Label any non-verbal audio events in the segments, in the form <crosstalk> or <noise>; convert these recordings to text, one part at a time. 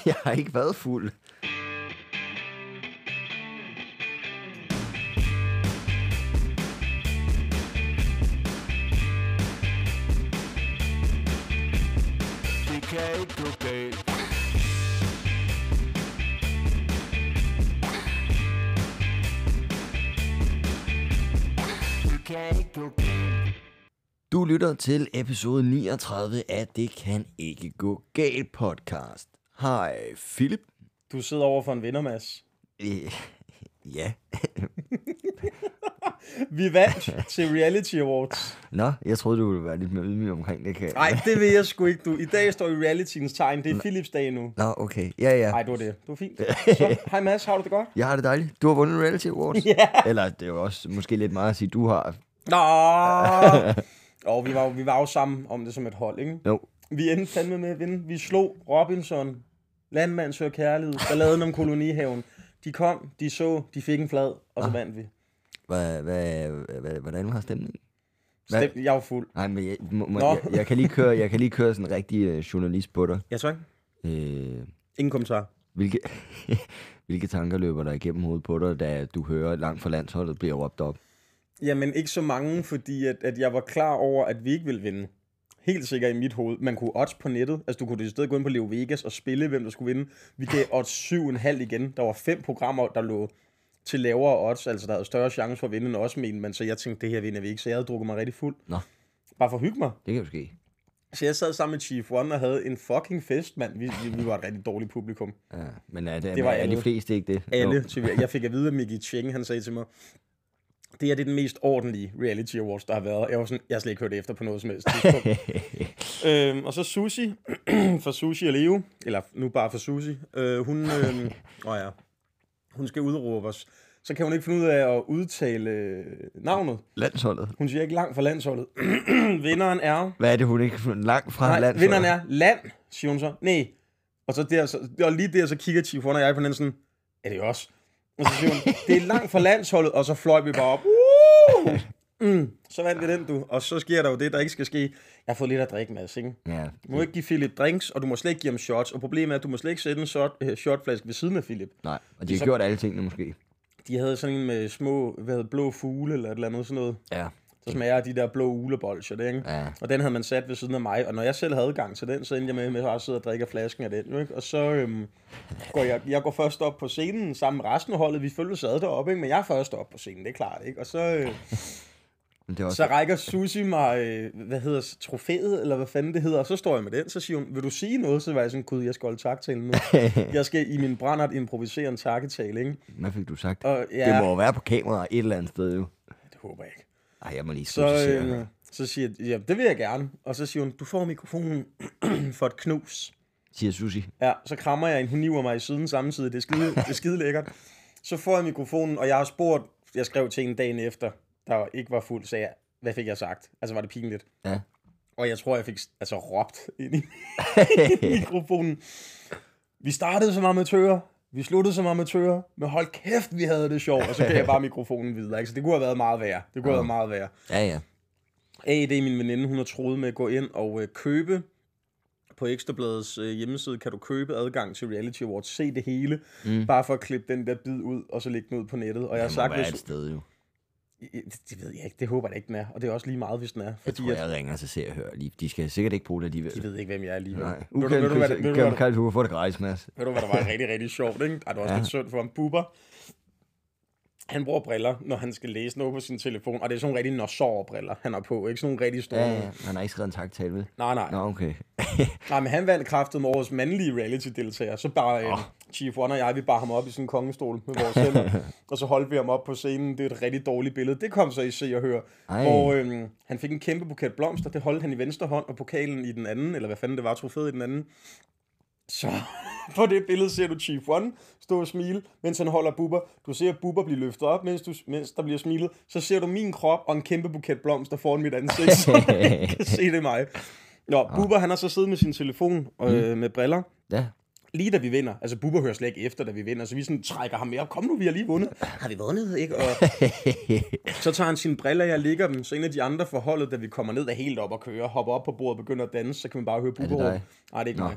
<laughs> Jeg har ikke været fuld. Det kan ikke gå galt. Du lytter til episode 39 af Det kan ikke gå galt podcast. Hej, Philip. Du sidder over for en vinder, Mads. Øh, <laughs> ja. <laughs> Vi vandt til Reality Awards. Nå, jeg troede, du ville være lidt mere ydmyg omkring det. Kan... Nej, det vil jeg sgu ikke, du. I dag står i realityens tegn. Det er Philips dag nu. Nå, okay. Ja, ja. Nej, det var det. Det var fint. <laughs> Så, hej Mads, har du det godt? Jeg har det dejligt. Du har vundet Reality Awards. Ja. Eller det er jo også måske lidt meget at sige, du har. Nå! Og vi var, vi var jo sammen om det som et hold, ikke? Jo. Vi endte fandme med at vinde. Vi slog Robinson, Landmand søger kærlighed, balladen om kolonihaven. De kom, de så, de fik en flad, og så Ah. vandt vi. Hvad, hvad, hvad, hvordan har stemningen? Hvad? Stem, jeg var fuld. Nej, men jeg, må, må, jeg, jeg, kan lige køre, jeg kan lige køre sådan en rigtig øh, journalist på dig. Ja, tak. Øh, Ingen kommentar. hvilke, <laughs> hvilke tanker løber der igennem hovedet på dig, da du hører langt fra landsholdet bliver råbt op? Jamen ikke så mange, fordi at, at jeg var klar over, at vi ikke ville vinde. Helt sikkert i mit hoved. Man kunne odds på nettet. Altså du kunne i stedet gå ind på Leo Vegas og spille, hvem der skulle vinde. Vi gav odds 7,5 igen. Der var fem programmer, der lå til lavere odds. Altså der havde større chance for at vinde end os men, men så jeg tænkte, det her vinder vi ikke. Så jeg havde drukket mig rigtig fuld. Nå. Bare for at hygge mig. Det kan jo ske. Så jeg sad sammen med Chief One og havde en fucking fest, mand. Vi, vi, var et rigtig dårligt publikum. Ja, men er, det, Det var er de alle. fleste ikke det? Alle. Jo. Jeg fik at vide, at Mickey Cheng, han sagde til mig, det her det er den mest ordentlige reality awards, der har været. Jeg var sådan, jeg har slet ikke hørt efter på noget som helst tidspunkt. <laughs> øhm, og så Susi, <clears throat> for Susi og Leo, eller nu bare for Susi, øh, hun, øh, <laughs> åh ja, hun skal udråbe os. Så kan hun ikke finde ud af at udtale øh, navnet. Landsholdet. Hun siger ikke langt fra landsholdet. <clears throat> Vinderen er... Hvad er det, hun ikke langt fra Nej, landsholdet? vinderen er land, siger hun så. Nej. Og så der, så, og lige der, så kigger Chief og jeg på den sådan, er det også? Og så siger hun, det er langt fra landsholdet, og så fløj vi bare op. Uh! Mm, så vandt vi den, du. Og så sker der jo det, der ikke skal ske. Jeg har fået lidt at drikke, Mads, ikke? Ja, Du må ikke give Philip drinks, og du må slet ikke give ham shots. Og problemet er, at du må slet ikke sætte en shot, øh, shotflaske ved siden af Philip. nej. Og de har så- gjort alle tingene måske. De havde sådan en med små, hvad hedder, blå fugle, eller et eller andet sådan noget. Ja. Så smager af de der blå ulebolcher, det, ikke? Ja. Og den havde man sat ved siden af mig, og når jeg selv havde gang til den, så endte jeg med, med at sidde og drikke flasken af den, ikke? Og så øhm, går jeg, jeg går først op på scenen sammen med resten af holdet, vi følger sad deroppe, ikke? Men jeg er først op på scenen, det er klart, ikke? Og så, øh, <laughs> Men det også... så rækker Susi mig, øh, hvad hedder trofæet, eller hvad fanden det hedder, og så står jeg med den, så siger hun, vil du sige noget? Så var jeg sådan, gud, jeg skal holde taktale nu. <laughs> jeg skal i min brændert improvisere en takketale, ikke? Hvad fik du sagt? Og, ja, Det må jo være på kamera et eller andet sted, jo. det håber jeg ikke. Ej, jeg må lige Så, øh, så siger jeg, ja, det vil jeg gerne. Og så siger hun, du får mikrofonen <clears throat> for et knus. siger Susi. Ja, så krammer jeg en, hun niver mig i siden samtidig. Det er skide, det er skide lækkert. Så får jeg mikrofonen, og jeg har spurgt, jeg skrev til en dagen efter, der ikke var fuld, sagde jeg, hvad fik jeg sagt? Altså var det pinligt. Ja. Og jeg tror, jeg fik altså råbt ind i <laughs> mikrofonen. Vi startede som amatører, vi sluttede som amatører, men hold kæft, vi havde det sjovt. Og så gav jeg bare <laughs> mikrofonen videre. Ikke? Så det kunne have været meget værre. Det kunne have været meget værre. Ja, ja. A, det er min veninde, hun har troet med at gå ind og øh, købe på Ekstrabladets øh, hjemmeside, kan du købe adgang til Reality Awards, se det hele, mm. bare for at klippe den der bid ud, og så lægge den ud på nettet. Og jeg har Det sagt, hvis, sted, jo. Det, ved jeg ikke, det håber jeg ikke, den er, og det er også lige meget, hvis den er, Jeg fordi tror, at, jeg ringer til Se og Hør lige. De skal sikkert ikke bruge det alligevel. de ved ikke, hvem jeg er alligevel. Nej. Ved, du- ved, Ukendt, du, ved, du, kan, hvad, kan, du få det gratis, Mads. ved du, hvad der var rigtig, rigtig sjovt, ikke? Ej, det var også Ja. lidt synd for ham. Bubber, han bruger briller, når han skal læse noget på sin telefon, og det er sådan nogle rigtig norsår briller, han har på, ikke sådan nogle rigtig store. Ja, ja. Han har ikke skrevet en taktale, vel? Nej, nej. Nå, okay. Nej, men han vandt kraftet med årets mandlige reality-deltager. Så bare øh, Chief One og jeg, vi bar ham op i sådan en kongestol med vores <laughs> hænder. og så holdt vi ham op på scenen. Det er et rigtig dårligt billede. Det kom så i se og høre. Ej. Hvor øh, han fik en kæmpe buket blomster. Det holdt han i venstre hånd, og pokalen i den anden. Eller hvad fanden det var, trofæet i den anden. Så <laughs> på det billede ser du Chief One stå og smile, mens han holder Bubber. Du ser Bubber blive løftet op, mens, du, mens der bliver smilet. Så ser du min krop og en kæmpe buket blomster foran mit ansigt, så man kan se det mig. Nå, Bubber han har så siddet med sin telefon øh, med briller, Ja. Lige da vi vinder. Altså, Bubber hører slet ikke efter, da vi vinder, så vi sådan trækker ham med op. Kom nu, vi har lige vundet. Har vi vundet, ikke? Og <laughs> så tager han sine briller, jeg ligger dem, så en af de andre forholdet, da vi kommer ned, er helt op og kører, hopper op på bordet og begynder at danse, så kan man bare høre Bubber. Nej, det er ikke Nå. mig.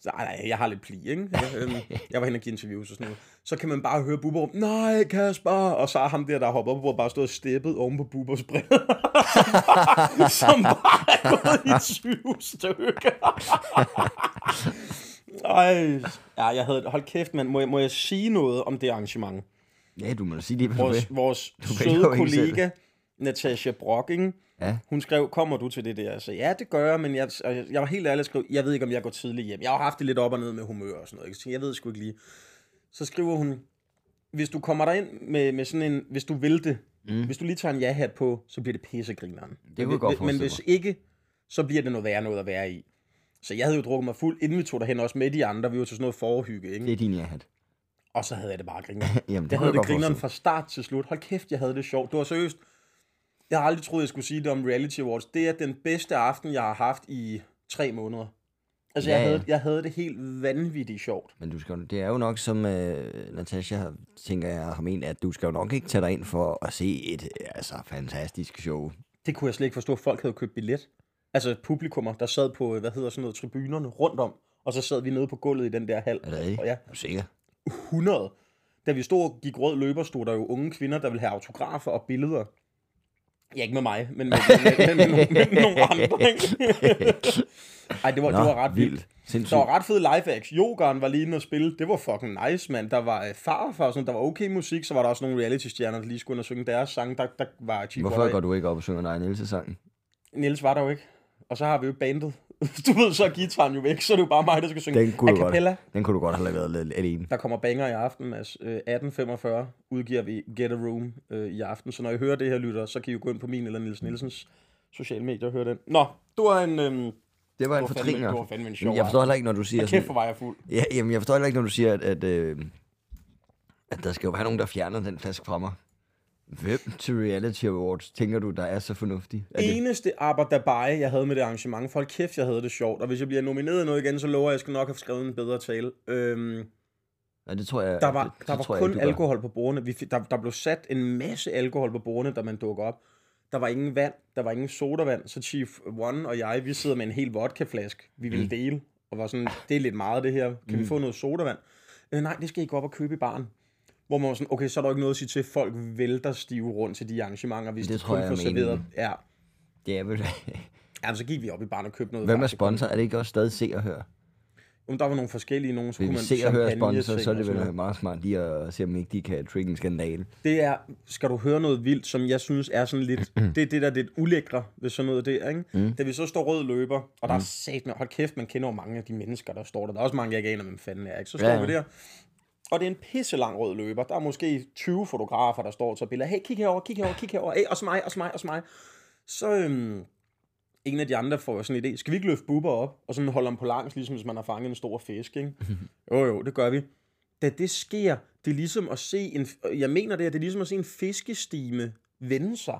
Så, ej, nej, jeg har lidt pli, ikke? Jeg, øhm, jeg var hen og give interviews og sådan noget. Så kan man bare høre Bubber råbe, nej Kasper! Og så er ham der, der hopper op bordet, bare stået og steppet oven på Bubbers brev. <laughs> som bare er gået i 20 stykker. Ej, ja, jeg havde, hold kæft, mand. Må jeg, må jeg sige noget om det arrangement? Ja, du må sige det, du Vores, vores vælger søde kollega, Natasha Brocking, Ja. hun skrev, kommer du til det der? Sagde, ja, det gør jeg, men jeg, og jeg, jeg var helt ærlig og skrev, jeg ved ikke, om jeg går tidligt hjem. Jeg har haft det lidt op og ned med humør og sådan noget. Så jeg ved sgu ikke lige. Så skriver hun, hvis du kommer derind med, med sådan en, hvis du vil det, mm. hvis du lige tager en ja-hat på, så bliver det pissegrineren. Det kunne godt Men hvis ikke, så bliver det noget værre noget at være i. Så jeg havde jo drukket mig fuld, inden vi tog derhen, også med de andre. Vi var til sådan noget forhygge, ikke? Det er din ja-hat. Og så havde jeg det bare grineren. <laughs> Jamen, det Jeg havde det grineren fra start til slut. Hold kæft, jeg havde det sjovt. Det var seriøst. Jeg har aldrig troet, jeg skulle sige det om Reality Awards. Det er den bedste aften, jeg har haft i tre måneder. Altså, Ja, jeg, havde, jeg havde det helt vanvittigt sjovt. Men du skal, det er jo nok, som øh, Natasha tænker jeg har ment, at du skal jo nok ikke tage dig ind for at se et altså, fantastisk show. Det kunne jeg slet ikke forstå, at folk havde købt billet. Altså publikummer, der sad på, hvad hedder sådan noget, tribunerne rundt om. Og så sad vi nede på gulvet i den der hal. Er det rigtigt? Og ja, Er sikker? 100. Da vi stod og gik rød løber, stod der jo unge kvinder, der ville have autografer og billeder. Ja, ikke med mig, men med, med, med, med, med, med nogle andre. <laughs> Ej, det var, det var ret vildt. Sindssygt. Der var ret fed live acts. Yogaen var lige inde og spille. Det var fucking nice, mand. Der var øh, farfar sådan, der var okay musik. Så var der også nogle reality-stjerner, der lige skulle ind og synge deres sang. Der, der var Chief Hvorfor går du ikke op og synger dig Niels sangen? Niels var der jo ikke. Og så har vi jo bandet. <laughs> Du ved, så er gitaren jo væk, så er det jo bare mig, der skal synge Den kunne, a du godt, cappella. den kunne du godt have lavet lidt alene. Der kommer banger i aften, Mads. Øh, 18.45 udgiver vi Get a Room øh, i aften. Så når I hører det her, lytter, så kan I jo gå ind på min eller Niels Nielsens sociale medier og høre den. Nå, du er en... Øhm, Det var en fortrin. det var fandme en sjov Jeg forstår heller ikke, når du siger sådan, Kæft, hvor var jeg fuld. Ja, jamen, jeg forstår heller ikke, når du siger, at, at, øh, at der skal jo være nogen, der fjerner den flaske fra mig. Hvem til Reality Awards tænker du, der er så fornuftig? Er det, Eneste arbejderbeje, jeg havde med det arrangement. Hold kæft, jeg havde det sjovt. Og hvis jeg bliver nomineret noget igen, så lover jeg, at jeg skal nok have skrevet en bedre tale. Øhm, ja, det tror jeg, Der var, det, der var jeg kun ikke, gør. alkohol på bordene. Vi der, der blev sat en masse alkohol på bordene, da man dukker op. Der var ingen vand, der var ingen sodavand, så Chief One og jeg, vi sidder med en hel vodkaflaske, vi ville mm. dele, og var sådan, det er lidt meget det her, kan mm. vi få noget sodavand? Øh, nej, det skal I gå op og købe i baren. Hvor man var sådan, okay, så er der ikke noget at sige til, folk vælter stive rundt til de arrangementer, hvis Det de kun jeg får er serveret. Ja. Det er vel... <laughs> ja, så gik vi op i baren og købte noget. Hvem er sponsor? Er det ikke også stadig se og høre? Jamen, der var nogle forskellige, nogen, så kunne Hvis man se og høre champagne sponsor, så er det vel meget smart lige at se, om ikke de kan trigge en skandale. det er, skal du høre noget vildt, som jeg synes er sådan lidt, <clears throat> det er det der lidt ulækre ved sådan noget der, ikke? Mm. Da vi så står rød løber, og der er sat med, hold kæft, man kender jo mange af de mennesker, der står der. Der er også mange, jeg ikke aner, hvem fanden er, ikke? Så står ja. vi der, og det er en pisse lang rød løber. Der er måske 20 fotografer, der står og tager billeder. Hey, kig herover, kig herover, kig herover. Hey, også mig, også mig, også mig. Så øhm, en af de andre får sådan en idé. Skal vi ikke løfte Bubber op, og sådan holde ham på langs, ligesom hvis man har fanget en stor fisk, ikke? <laughs> jo, jo, det gør vi. Da det sker, det er ligesom at se en, jeg mener det, er, det er ligesom at se en fiskestime vende sig.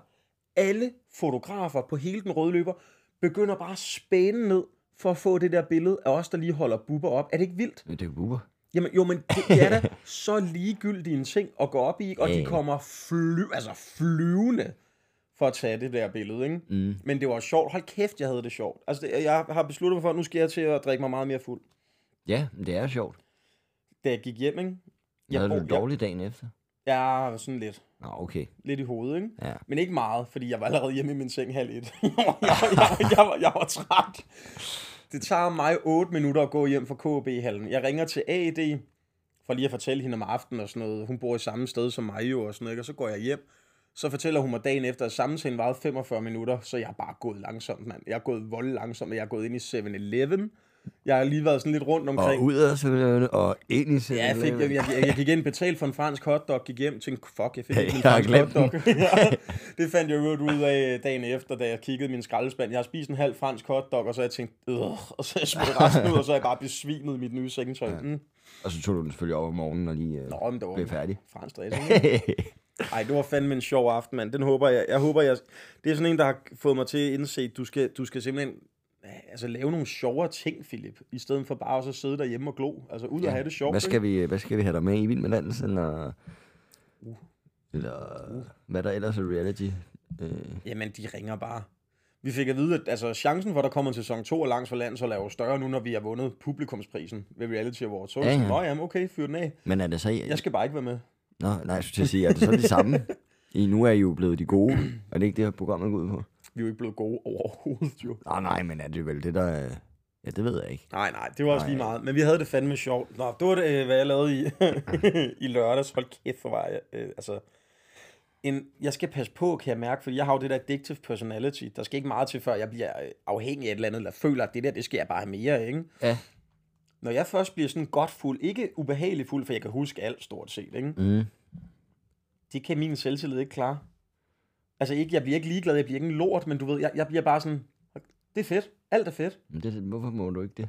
Alle fotografer på hele den røde løber begynder bare at spænde ned for at få det der billede af os, der lige holder Bubber op. Er det ikke vildt? Det er jo Uber. Jamen, jo, men det, det er da <laughs> så ligegyldigt en ting at gå op i, og Ja, de ja. kommer fly, altså flyvende for at tage det der billede, ikke? Mm. Men det var sjovt. Hold kæft, jeg havde det sjovt. Altså, det, jeg har besluttet mig for, at nu skal jeg til at drikke mig meget mere fuld. Ja, det er jo sjovt. Da jeg gik hjem, ikke? Jeg havde du dårligt dagen efter? Var sådan lidt, Nå, okay. lidt i hovedet, ikke? Ja. Men ikke meget, fordi jeg var allerede hjemme i min seng halv et. <laughs> jeg, jeg, jeg, jeg, var, jeg var træt. Det tager mig 8 minutter at gå hjem fra KB-hallen. Jeg ringer til AD for lige at fortælle hende om aftenen og sådan noget. Hun bor i samme sted som mig jo og sådan noget, ikke? og så går jeg hjem. Så fortæller hun mig dagen efter, at samtalen varede 45 minutter, så jeg er bare gået langsomt, mand. Jeg er gået vold langsomt, og jeg er gået ind i 7-Eleven. Jeg har lige været sådan lidt rundt Og omkring. ud af søvnene, og ind i Ja, jeg, fik, jeg, jeg, jeg, jeg gik ind betalt for en fransk hotdog, gik hjem en fuck, jeg fik <laughs> Ja, ikke en fransk hotdog. <laughs> ja, <laughs> det fandt jeg jo ud af dagen efter, da jeg kiggede min skraldespand. Jeg har spist en halv fransk hotdog, og så jeg tænkt, øh, og så jeg smidt resten ud, og så er jeg bare besvimet mit nye sengetøj. Mm. Og så tog du den selvfølgelig op om morgenen og lige øh, Nå, men det var blev færdig. fransk dressing. Ej, det var fandme en sjov aften, mand. Den håber jeg. Jeg håber, jeg... Det er sådan en, der har fået mig til at indse, at du skal, du skal simpelthen altså, lave nogle sjovere ting, Philip, i stedet for bare også at sidde derhjemme og glo. Altså, ud og have det sjovt. Hvad skal, vi, hvad skal vi have dig med i Vild med Dans, eller, Uh. eller hvad der ellers er reality? Øh, Jamen, de ringer bare. Vi fik at vide, at altså, chancen for, at der kommer en sæson 2 af Langs for Landshold er jo større nu, når vi har vundet publikumsprisen ved Reality Awards. Så ja, Ja, ja. ja. Nå, jamen, okay, fyr den af. Men er det så... Jeg skal bare ikke være med. Nå, nej, jeg skulle til at sige, er det så det samme? <laughs> I nu er I jo blevet de gode. Er det ikke det her program er gået ud på? Vi er jo ikke blevet gode overhovedet, jo. Nej, nej, men er det vel det, der... er- Ja, det ved jeg ikke. Nej, nej, det var også Nej. lige meget. Men vi havde det fandme sjovt. Nå, det var det, øh, hvad jeg lavede i, <laughs> i lørdags. Hold kæft, for var jeg. Øh, altså, en, jeg skal passe på, kan jeg mærke, fordi jeg har jo det der addictive personality. Der skal ikke meget til, før jeg bliver øh, afhængig af et eller andet, eller føler, at det der, det skal jeg bare have mere ikke? Ja. Når jeg først bliver sådan godt fuld, ikke ubehagelig fuld, for jeg kan huske alt stort set, ikke? Mm. Det kan min selvtillid ikke klare. Altså, ikke, jeg bliver ikke ligeglad, jeg bliver ikke en lort, men du ved, jeg, jeg bliver bare sådan, det er fedt, alt er fedt. Men det, hvorfor må du ikke det?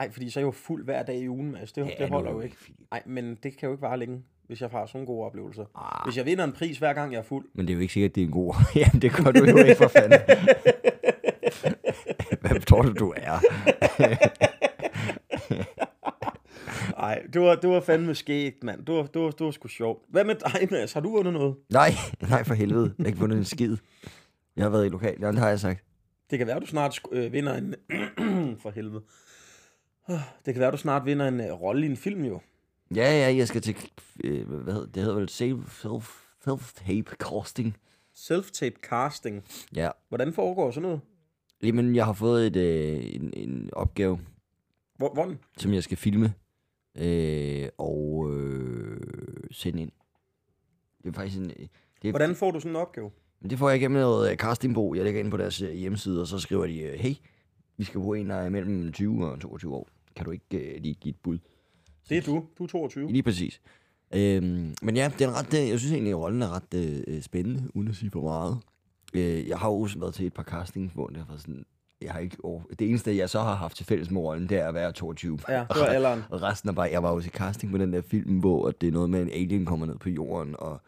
Ej, fordi så er jeg jo fuld hver dag i ugen, Mads. Det, ja, det holder jo ikke. Nej, men det kan jo ikke vare længe, hvis jeg har sådan gode oplevelser. Ah. Hvis jeg vinder en pris hver gang, jeg er fuld. Men det er jo ikke sikkert, det er en god... <laughs> Jamen, det gør du jo ikke for fanden. <laughs> Hvem tror du, du er? <laughs> Nej, det var, det var fandme skægt, mand. Det var, det, var, det var sgu sjovt. Hvad med dig, Mads? Har du vundet noget? Nej, <laughs> nej for helvede. Jeg har ikke vundet en skid. Jeg har været i lokal. Det har jeg sagt. Det kan være, du snart øh, vinder en... <clears throat> for helvede. Ah, Det kan være, du snart vinder en øh, rolle i en film, jo. Ja, ja, jeg skal til... Øh, hvad hedder det? hedder vel self, self, self-tape casting. Self-tape casting. Ja. Hvordan foregår sådan noget? Jamen, jeg har fået et, øh, en, en opgave, Hvor, hvordan? som jeg skal filme øh, og øh, sende ind. Det er faktisk en... Det, er, Hvordan får du sådan en opgave? Men det får jeg igennem noget øh, castingbo. Jeg lægger ind på deres øh, hjemmeside, og så skriver de, øh, hey, vi skal bruge en, der er mellem 20 og 22 år. Kan du ikke uh, lige give et bud? Det er du. Du er 22. Lige præcis. Øhm, men ja, det er en ret, øh, jeg synes egentlig, at rollen er ret øh, spændende, uden at sige for meget. Øh, jeg har også været til et par castings, hvor det har været sådan, jeg har ikke over... Det eneste, jeg så har haft til fælles med rollen, det er at være 22. Ja, det var alderen. Og resten er bare, jeg var også i casting på den der film, hvor det er noget med, en alien kommer ned på jorden og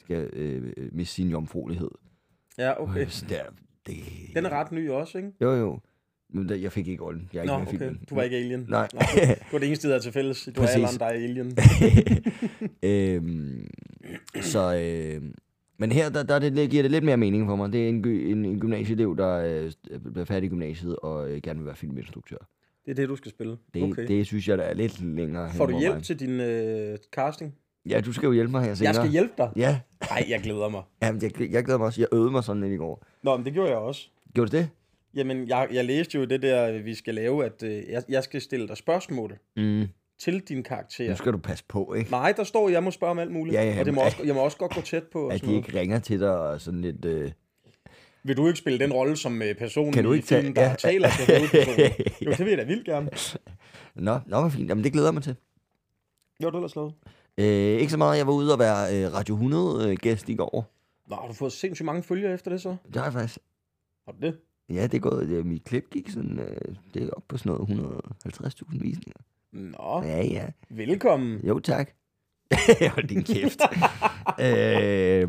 skal øh, miste sin jomfruelighed. Ja, okay. Øh, Så der, det, Den er ret ny også, ikke? Jo, jo. Men der, jeg fik ikke rollen. Jeg er ikke Nå, med i okay. filmen. Du var ikke alien. Nej. Nå, det var det eneste, der er til fælles. Du er Præcis. alderen, der er alien. <laughs> øhm, så, øh, men her der, der det, giver det lidt mere mening for mig. Det er en, en, en gymnasieelev, der øh, bliver færdig i gymnasiet og øh, gerne vil være filminstruktør. Det er det, du skal spille. Det, Okay. det synes jeg, der er lidt længere. Får du hjælp mig. til din øh, casting? Ja, du skal jo hjælpe mig her senere. Jeg skal hjælpe dig. Ja, Nej, jeg glæder mig. <laughs> Jamen, jeg, jeg glæder mig også. Jeg øvede mig sådan lidt i går. Nå, men det gjorde jeg også. Gjorde du det? Jamen, jeg, jeg læste jo det der, vi skal lave, at øh, jeg, jeg skal stille dig spørgsmål Mm. Til din karakter. Nu skal du passe på, ikke? Nej, der står, jeg må spørge om alt muligt. Ja, ja, og det må også, jeg må også godt gå tæt på. Og At de noget. ikke ringer til dig og sådan lidt... Øh... Vil du ikke spille den rolle som øh, personen Kan du i ikke tage- filmen, der ja. taler til hovedpersonen? Jo, det vil jeg da vildt gerne. Nå, nå, hvor fint. Jamen, det glæder jeg mig til. Jo, du ellers lavet. Øh, ikke så meget. Jeg var ude og være øh, Radio 100 øh, gæst i går. Nå, har du fået sindssygt mange følgere efter det så? Det har jeg faktisk. Har du det? Ja, det er gået. Det, mit klip gik sådan... Øh, det er op på sådan noget 150.000 visninger. Nå, Ja, ja. velkommen. Jo, tak. <laughs> Hold din kæft. øh,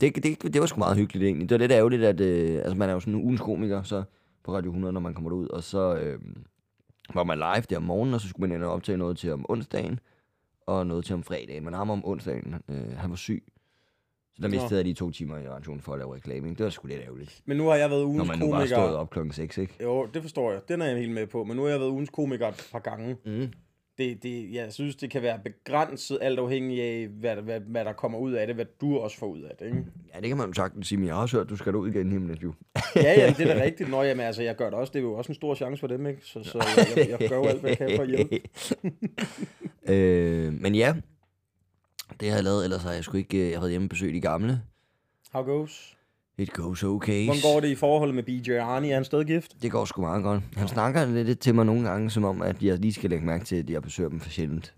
det, det, det var sgu meget hyggeligt egentlig. Det var lidt ærgerligt, at øh, altså, man er jo sådan en ugens komiker så på Radio 100, når man kommer ud, og så øh, var man live der om morgenen, og så skulle man ind og optage noget til om onsdagen, og noget til om fredagen. Men ham om onsdagen, øh, han var syg. Så der Nå. mistede jeg lige to timer i radioen for at lave reklame. ikke? Det var sgu lidt ærgerligt. Men nu har jeg været Når ugens man nu bare komiker. stod op klokken 6, ikke? Jo, det forstår jeg. Den er jeg helt med på. Men nu har jeg været ugens komiker et par gange. Mm. Det, det, jeg synes, det kan være begrænset, alt afhængig af, hvad, hvad, hvad der kommer ud af det, hvad du også får ud af det. Ikke? Ja, det kan man jo sagtens sige, men jeg har også hørt, du skal ud igen himlet, jo. Ja, ja, det er da <laughs> rigtigt. Nå, jamen, altså, jeg gør det også. Det er jo også en stor chance for dem, ikke? Så, så jeg, jeg, jeg gør jo alt, hvad jeg kan for at hjælpe. <laughs> øh, men ja, det har jeg lavet, ellers har jeg sgu ikke... øh, Jeg har været hjemme besøgt de gamle. How goes? It goes okay. Hvordan går det i forholdet med BJ Arnie? Er han stadig gift? Det går sgu meget godt. Han snakker lidt til mig nogle gange, som om, at jeg lige skal lægge mærke til, at jeg besøger dem for sjældent.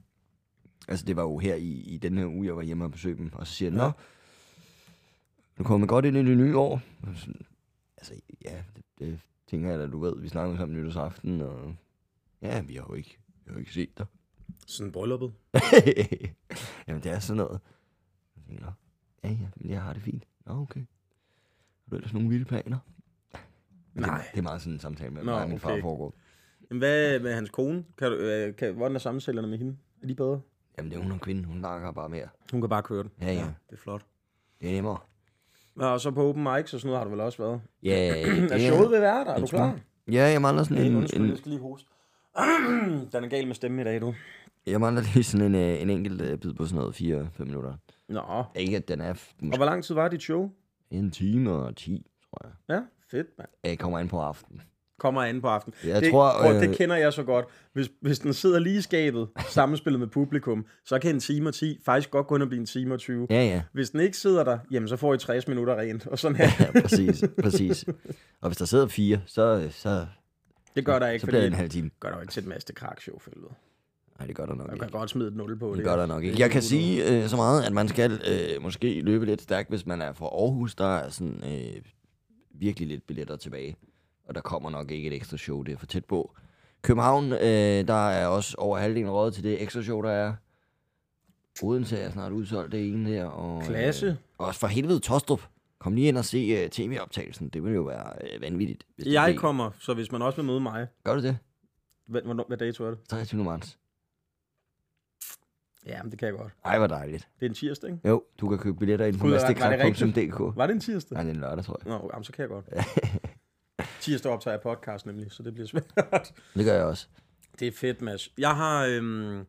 Altså, det var jo her i, i den her uge, jeg var hjemme og besøgte dem. Og så siger han, Ja. nå, nu kommer godt ind i det nye år. Sådan, altså, ja, det, det tænker jeg da, du ved. Vi snakker sammen nytårsaften, og ja, vi har jo ikke, vi har jo ikke set dig. Sådan brylluppet. <laughs> Jamen, det er sådan noget. "Nå, ja, ja, men jeg har det fint. Nå, okay. Har du ellers nogle vilde planer? Nej. Det, det er meget sådan en samtale med Nå, mig og min far okay. foregår. Men hvad med hans kone? Kan du, øh, kan, hvordan er samtalerne med hende? Er de bedre? Jamen, det er hun en kvinde. Hun snakker bare mere. Hun kan bare køre den. Ja, ja. Det er flot. Det er nemmere. Og så på open mics og sådan noget har du vel også været. Ja, <clears throat> Er showet ved være der? Er du klar? Ja, jeg mangler sådan En, en, Undskyld, jeg en, skal lige hoste. <clears throat> Den er gal med stemme i dag, du. Jeg mangler lige sådan en, øh, en enkelt øh, bid på sådan noget 4-5 minutter. Nå. Ikke at den er f- Og måske hvor lang tid var dit show? en time og 10, tror jeg. Ja, fedt, mand. Jeg kommer ind på aftenen. Kommer an på aften. Jeg det, tror, prøv, øh, det kender jeg så godt. Hvis, hvis den sidder lige i skabet, <laughs> sammenspillet med publikum, så kan en time og 10 faktisk godt ind og blive en time og 20. Ja, ja. Hvis den ikke sidder der, jamen så får I 60 minutter rent. Og sådan her. <laughs> ja præcis, præcis. Og hvis der sidder fire, så, så, Det gør der ikke, så bliver det en fordi halv time. gør der jo ikke til et masse krakshow helvede. Nej, det gør der nok Man ikke. kan godt smide et 0 på det. Det gør der nok ikke. Jeg kan sige øh, så meget, at man skal øh, måske løbe lidt stærkt, hvis man er fra Aarhus. Der er sådan øh, virkelig lidt billetter tilbage. Og der kommer nok ikke et ekstra show, det er for tæt på. København, øh, der er også over halvdelen råd til det ekstra show, der er. Odense er snart udsolgt, det ene der. Og, Klasse. Øh, og også for helvede Tostrup. Kom lige ind og se øh, tv-optagelsen. Det vil jo være øh, vanvittigt. Hvis Jeg kommer, så hvis man også vil møde mig, Gør du det? hvad, hvad dato er det? 23. marts. Ja, men det kan jeg godt. Ej, hvor dejligt. Det er en tirsdag, ikke? Jo, du kan købe billetter ind på Gud, var- det en tirsdag? Nej, det er en lørdag, tror jeg. Nå, jamen, så kan jeg godt. <laughs> tirsdag optager jeg podcast nemlig, så det bliver svært. Det gør jeg også. Det er fedt, Mads. Jeg har, øhm,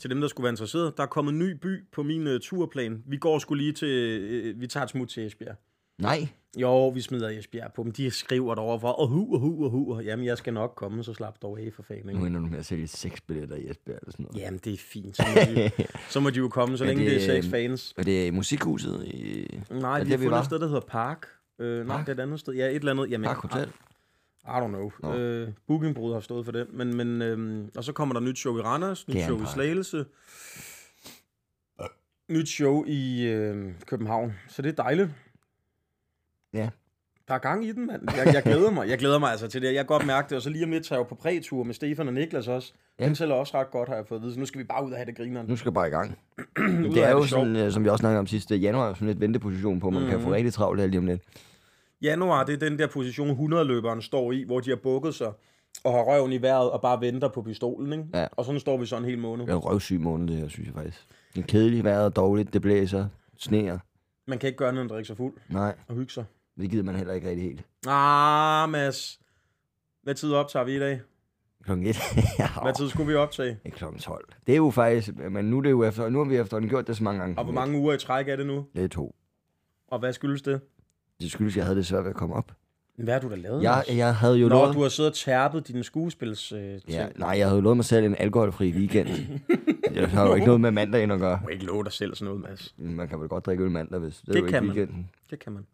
til dem, der skulle være interesseret, der er kommet en ny by på min øh, turplan. Vi går skulle lige til, øh, vi tager et smut til Esbjerg. Nej, Jo, vi smider Esbjerg på dem. De skriver derovre for, og hu, og hu, og hu. Jamen, jeg skal nok komme, så slap dog af for fanden. nu ender du med at sælge seks billetter i Esbjerg eller sådan noget. Jamen, det er fint. Så må, de, <laughs> så må de jo komme, så længe det, det, er seks øhm, fans. Er det i musikhuset? I... Nej, er vi det, har fundet et sted, der hedder Park. Øh, nej, Park? det er et andet sted. Ja, et eller andet. Jamen, Park Hotel? I don't know. Nå. Øh, Bookingbrud har stået for det. Men, men, øhm, og så kommer der nyt show i Randers, nyt show i. Slagelse, nyt show i øh, København. Så det er dejligt. Ja. Der er gang i den, mand. Jeg, jeg glæder mig. Jeg glæder mig altså til det. Jeg kan godt mærke det. Og så lige om lidt tager jeg på prætur med Stefan og Niklas også. Ja. Den tæller også ret godt, har jeg fået at vide. Så nu skal vi bare ud og have det grineren. Nu skal jeg bare i gang. <clears throat> Det er jo det sådan, øh, som vi også snakkede om sidste januar, sådan lidt venteposition på, man kan Mhm. få rigtig travlt her lige om lidt. Januar, det er den der position, 100-løberen står i, hvor de har bukket sig og har røven i vejret og bare venter på pistolen, ikke? Ja. Og sådan står vi så en hel måned. Det er en røvsyg måned, det her, synes jeg faktisk. Det er kedeligt, vejret er dårligt, det blæser, sneer. Man kan ikke gøre noget end at drikke sig fuld Nej, og hygge sig. Det gider man heller ikke rigtig helt. Ah, Mads. Hvad tid optager vi i dag? Klokken 1. <laughs> Hvad tid skulle vi optage? Det er klokken 12. Det er jo faktisk, men nu, er det jo efter, nu har vi efterhånden gjort det så mange gange. Og hvor mange uger i træk er det nu? Det er to. Og hvad skyldes det? Det skyldes, at jeg havde det svært ved at komme op. Hvad har du da lavet? Jeg, jeg havde jo Nå, lovet... du har siddet og tærpet dine skuespils... Øh. Ja, nej, jeg havde jo lovet mig selv en alkoholfri weekend. <laughs> jeg har jo ikke noget med mandagen at gøre. Du må ikke love dig selv sådan noget, Mads. Man kan vel godt drikke øl mandag, hvis det, Det er jo ikke kan man. weekenden. Det kan man.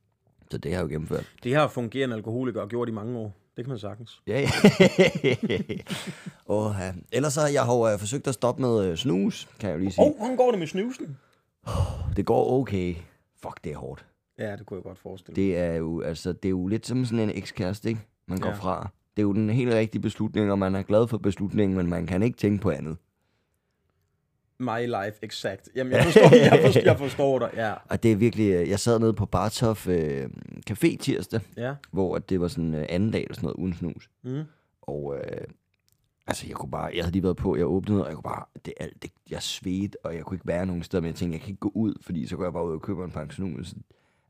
Så det har jeg jo gennemført. Det har fungerende alkoholiker gjort i mange år. Det kan man sagtens. Ja, ja. <laughs> oh, ja. Ellers så, jeg har jo øh, forsøgt at stoppe med øh, snus, kan jeg jo lige sige. Åh, oh, hvordan går det med snusen? Det går okay. Fuck, det er hårdt. Ja, det kunne jeg godt forestille mig. Det er jo, altså, det er jo lidt som sådan en ekskæreste, ikke? Man går Ja. fra. Det er jo den helt rigtige beslutning, og man er glad for beslutningen, men man kan ikke tænke på andet. My life, exact. Jamen, jeg forstår, jeg forstår, jeg <laughs> forstår dig, ja. Og det er virkelig, øh, jeg sad nede på Bartov øh, Café tirsdag, Ja. hvor det var sådan øh, anden dag eller sådan noget uden snus. Mm. Og øh, altså, jeg kunne bare, jeg havde lige været på, jeg åbnede, og jeg kunne bare, det, alt, det, jeg svedte, og jeg kunne ikke være nogen steder, men jeg tænkte, jeg kan ikke gå ud, fordi så går jeg bare ud og køber en pakke snus.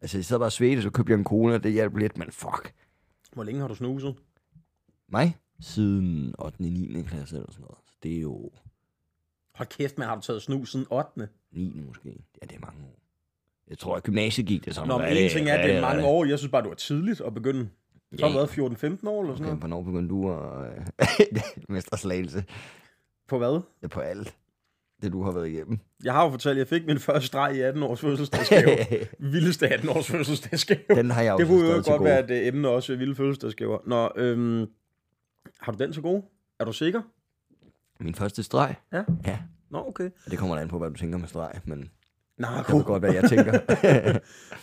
Altså, jeg sad bare og svedte, så købte jeg en cola, og det hjalp lidt, men fuck. Hvor længe har du snuset? Mig? Siden 8. 9. klasse eller sådan noget. Så det er jo Hold kæft, man har du taget snus siden 8. 9. måske. Ja, det er mange år. Jeg tror, at gymnasiet gik det sådan. Nå, men en ting er, at det er mange år. Jeg synes bare, du er tidligt at begynde. Så har du været 14-15 år eller sådan Okay, noget. hvornår begyndte du at øh, <laughs> mestre slagelse? På hvad? Ja, på alt. Det, du har været igennem. Jeg har jo fortalt, at jeg fik min første streg i 18 års fødselsdagsgave. <laughs> Vildeste 18 års fødselsdagsgave. Den har jeg jo Det så kunne jo godt være et emne også, vilde fødselsdagsgaver. Nå, øhm, har du den til gode? Er du sikker? Min første streg? Ja. Ja, Nå, okay. det kommer da an på, hvad du tænker med streg, men Narko. det er godt, hvad jeg tænker. <laughs>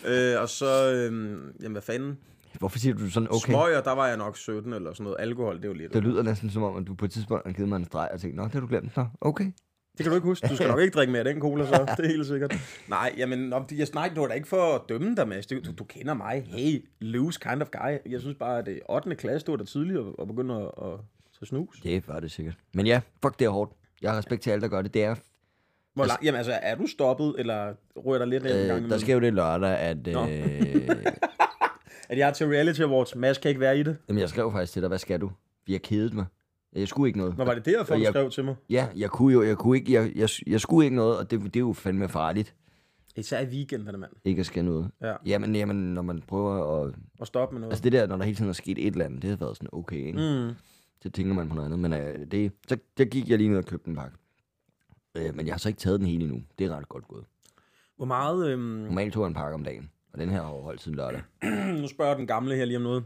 Øh, og så, øhm, jamen hvad fanden? Hvorfor siger du sådan, okay? Smøger, der var jeg nok 17 eller sådan noget. Alkohol, det er jo lidt. Det lyder næsten som om, at du på et tidspunkt har givet mig en streg, og tænkte, nå, det har du glemt. Nå, okay. Det kan du ikke huske. Du skal nok ikke drikke mere af den cola, så. Det er helt sikkert. <laughs> Nej, jamen, nå, jeg snakker, du er da ikke for at dømme dig, Mads. Du, du kender mig. Hey, loose kind of guy. Jeg synes bare, at det er 8. klasse, du var da at begynde at, at tage snus. Det var det sikkert. Men ja, fuck, det er hårdt. Jeg har respekt til alle, der gør det. Det er Hvor lang, jamen altså, er du stoppet, eller ryger der lidt ned en gang Øh, der sker jo det lørdag, at... Nå. Øh, <laughs> At jeg er til Reality Awards, Mads kan ikke være i det. jamen, jeg skrev faktisk til dig, hvad skal du? Jeg kedet mig. Jeg skulle ikke noget. Nå, var det derfor, du jeg- skrev til mig? Ja, jeg kunne jo, jeg kunne ikke, jeg, jeg, jeg skulle ikke noget, og det, det er jo fandme farligt, Især i weekenderne, mand. ikke at skal noget. Ja. Jamen, jamen, når man prøver at... Og stoppe med noget. Altså det der, når der hele tiden er sket et eller andet, det har været sådan okay, ikke? Mm. Så tænker man på noget andet. Men øh, det, så der gik jeg lige ned og købte en pakke. Øh, men jeg har så ikke taget den hele endnu. Det er ret godt gået. Hvor meget... Øhm, Normalt tog jeg en pakke om dagen, og den her har holdt siden lørdag. <clears throat> nu spørger den gamle her lige om noget.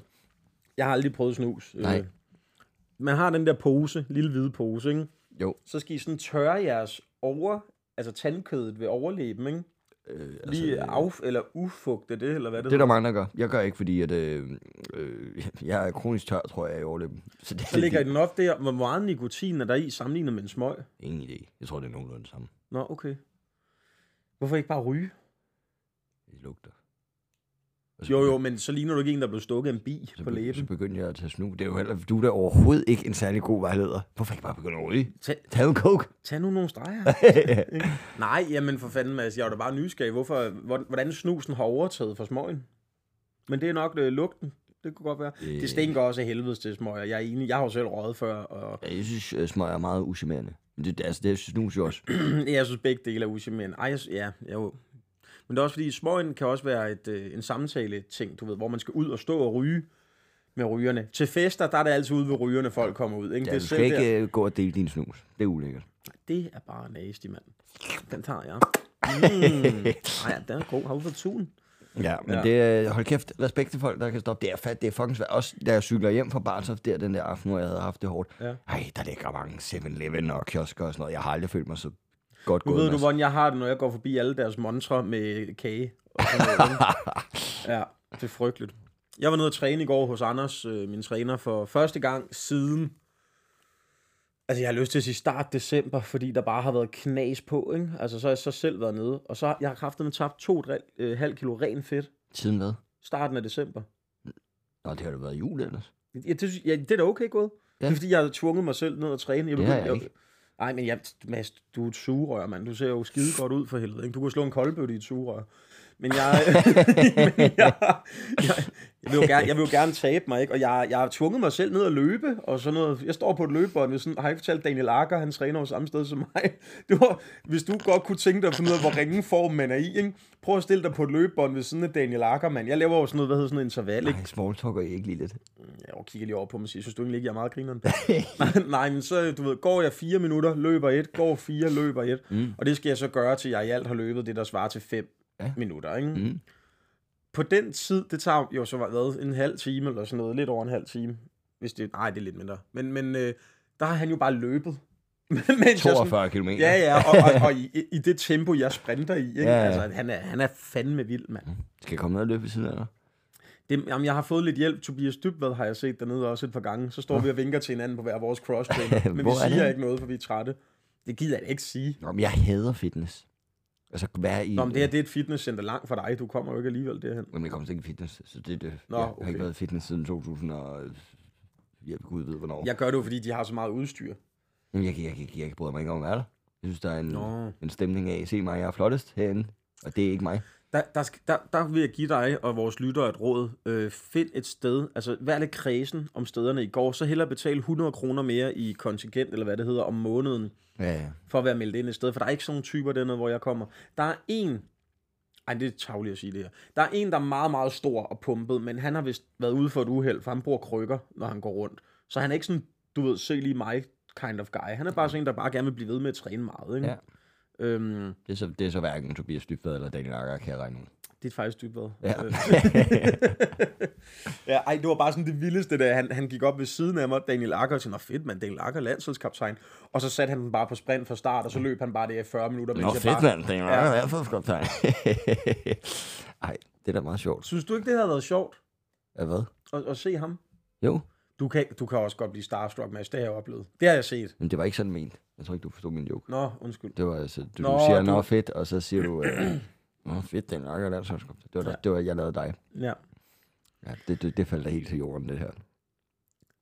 Jeg har aldrig prøvet snus. Øh, Nej. Man har den der pose, lille hvide pose, ikke? Jo. Så skal I sådan tørre jeres over, altså tandkødet ved overlæben, ikke? Øh, altså, Lige af, eller ufugte det, eller hvad det, det er der mange, der gør. Jeg gør ikke, fordi at, øh, øh, jeg er kronisk tør, tror jeg, i overleben. Så det Så ligger I den op der. Hvor meget nikotin er der i sammenlignet med en smøg? Ingen idé. Jeg tror, det er nogenlunde det samme. Nå, okay. Hvorfor ikke bare ryge? Det lugter. Så Jo, begy- jo, men så ligner du ikke en, der blev stukket en bi Så, på be- så læben. begyndte jeg at tage snu. Det er jo heller, du er da overhovedet ikke en særlig god vejleder. Hvorfor ikke bare begynde at ryge? Tag, Tag en coke. tag nu nogle streger. <laughs> Nej, jamen for fanden, Mads. Jeg er da bare nysgerrig. Hvorfor, hvor- hvordan snusen har overtaget for smøgen. Men det er nok øh, lugten. Det kunne godt være. Øh. Det stinker også af helvedes til smøger. Jeg er enig. Jeg har jo selv røget før. Og Ja, jeg synes, øh, smøg er meget usimerende. Men det, altså, det synes jeg også. <clears throat> jeg synes begge dele er usimerende. Ej, jeg, ja, jo. Men det er også fordi, smøgen kan også være et, øh, en samtale ting, du ved, hvor man skal ud og stå og ryge med rygerne. Til fester, der er det altid ude ved rygerne, folk kommer ud. Ikke? Ja, det, er du skal ikke der, øh, gå og dele din snus. Det er ulækkert. det er bare nasty, mand. Den tager jeg. <laughs> Mm. Ej, ja, den er god. Har du fået tun? Ja, men Ja. det er, hold kæft, respekt til folk, der kan stoppe. Det er fat, det er fucking svært. Også da jeg cykler hjem fra Bartof der den der aften, hvor jeg havde haft det hårdt. Ja. Ej, der ligger mange 7-Eleven og kiosker og sådan noget. Jeg har aldrig følt mig så godt Nu gået. ved du, hvordan jeg har det, når jeg går forbi alle deres montre med kage. Og sådan <laughs> ja, det er frygteligt. Jeg var nede at træne i går hos Anders, øh, min træner, for første gang siden... Altså, jeg har lyst til at sige start december, fordi der bare har været knas på, ikke? Altså, så har jeg så selv været nede. Og så har jeg har kraftet tabt to øh, halv kilo ren fedt. Siden hvad? Starten af december. Nå, det har da været jul ellers. Ja, det, ja, det er da okay gået. Ja. Det er fordi, jeg har tvunget mig selv ned at træne. Jeg Det har jeg begyndte- ikke. Nej, men jeg, Mads, du er et sugerør, mand. Du ser jo skide godt ud for helvede. Ikke? Du kan slå en koldbøtte i et sugerør. Men jeg, <laughs> men jeg, jeg, jeg, vil jo gerne, jeg vil jo gerne tabe mig, ikke? og jeg, jeg har tvunget mig selv ned at løbe, og sådan noget. Jeg står på et løbebånd, ved sådan, har jeg fortalt Daniel Akker, han træner jo samme sted som mig. <laughs> Det var, hvis du godt kunne tænke dig at finde ud af, hvor ringen form man er i, ikke? prøv at stille dig på et løbebånd ved siden af Daniel Akker, mand. Jeg laver jo sådan noget, hvad hedder sådan noget interval, ikke? Nej, small talker ikke lige lidt. Jeg kigger lige over på mig og siger, synes du egentlig ikke, jeg er meget grineren? nej, <laughs> nej, men så, du ved, går jeg fire minutter, løber et, går fire, løber et. Mm. Og det skal jeg så gøre, til jeg i alt har løbet det, der svarer til fem ja. Minutter, ikke? Mm. På den tid, det tager jo så hvad, en halv time eller sådan noget, lidt over en halv time. Hvis det, nej, det er lidt mindre. Men, men øh, der har han jo bare løbet. <laughs> Mens jeg sådan- 42 km. Ja, ja, og, og, og i, i, det tempo, jeg sprinter i, ikke? Ja, Ja. Altså, han er, han er fandme vild, mand. Skal jeg komme ned og løbe ved siden af dig? Det, jamen, jeg har fået lidt hjælp. Tobias Dybvad har jeg set dernede også et par gange. Så står vi og vinker til hinanden på hver vores <laughs> crossbane. Men vi er siger det? ikke noget, for vi er trætte. Det gider jeg ikke sige. Nå, men jeg hader fitness. Altså, være i... Nå, men det her det er et fitnesscenter langt fra dig. Du kommer jo ikke alligevel derhen. Jamen, jeg kommer slet ikke i fitness, så det er det. Nå, jeg har okay. ikke været i fitness siden 2000 og... Jeg gud ved, hvornår. Jeg gør det jo, fordi de har så meget udstyr. Jamen, jeg, jeg, jeg, jeg, jeg bryder mig ikke om at være der. Jeg synes, der er en, Nå. en stemning af, se mig, jeg er flottest herinde. Og det er ikke mig. Der, der, der, der vil jeg give dig og vores lyttere et råd. Øh, find et sted, altså vær lidt kredsen om stederne i går, så hellere betale 100 kroner mere i kontingent, eller hvad det hedder, om måneden, Ja, ja. for at være meldt ind et sted. For der er ikke sådan nogle typer dernede, hvor jeg kommer. Der er en, ej det er tavligt at sige det her. Der er en, der er meget, meget stor og pumpet, men han har vist været ude for et uheld, for han bruger krykker, når han går rundt. Så han er ikke sådan, du ved, se lige mig kind of guy. Han er bare sådan en, der bare gerne vil blive ved med at træne meget. Ikke? Ja. Øhm, Det er så, det er så hverken Tobias Dybvad eller Daniel Akker, kan jeg regne ud. det er faktisk dybt hvad. Ja. Øh. <laughs> ja, ej, det var bare sådan det vildeste, da han, han gik op ved siden af mig, Daniel Akker, og sagde, fedt, man, Daniel Akker, landsholdskaptajn. Og så satte han den bare på sprint fra start, og så løb han bare det i 40 minutter. Nå, fedt, bare... mand. Daniel Ja. Akker, godt tegn. Ej, det er da meget sjovt. Synes du ikke, det havde været sjovt Ja, hvad? at, at se ham? Jo, Du kan, du kan også godt blive starstruck, Mads. Det har jeg oplevet. Det har jeg set. men det var ikke sådan ment. Jeg tror ikke, du forstod min joke. Nå, undskyld. Det var altså, du, Nå, du siger, du- nå fedt, og så siger du, øh, nå fedt, Daniel Akker, landsholdskab. Det var, Ja. ja. det var, jeg lavede dig. Ja. Ja, det, det, det faldt da helt til jorden, det her.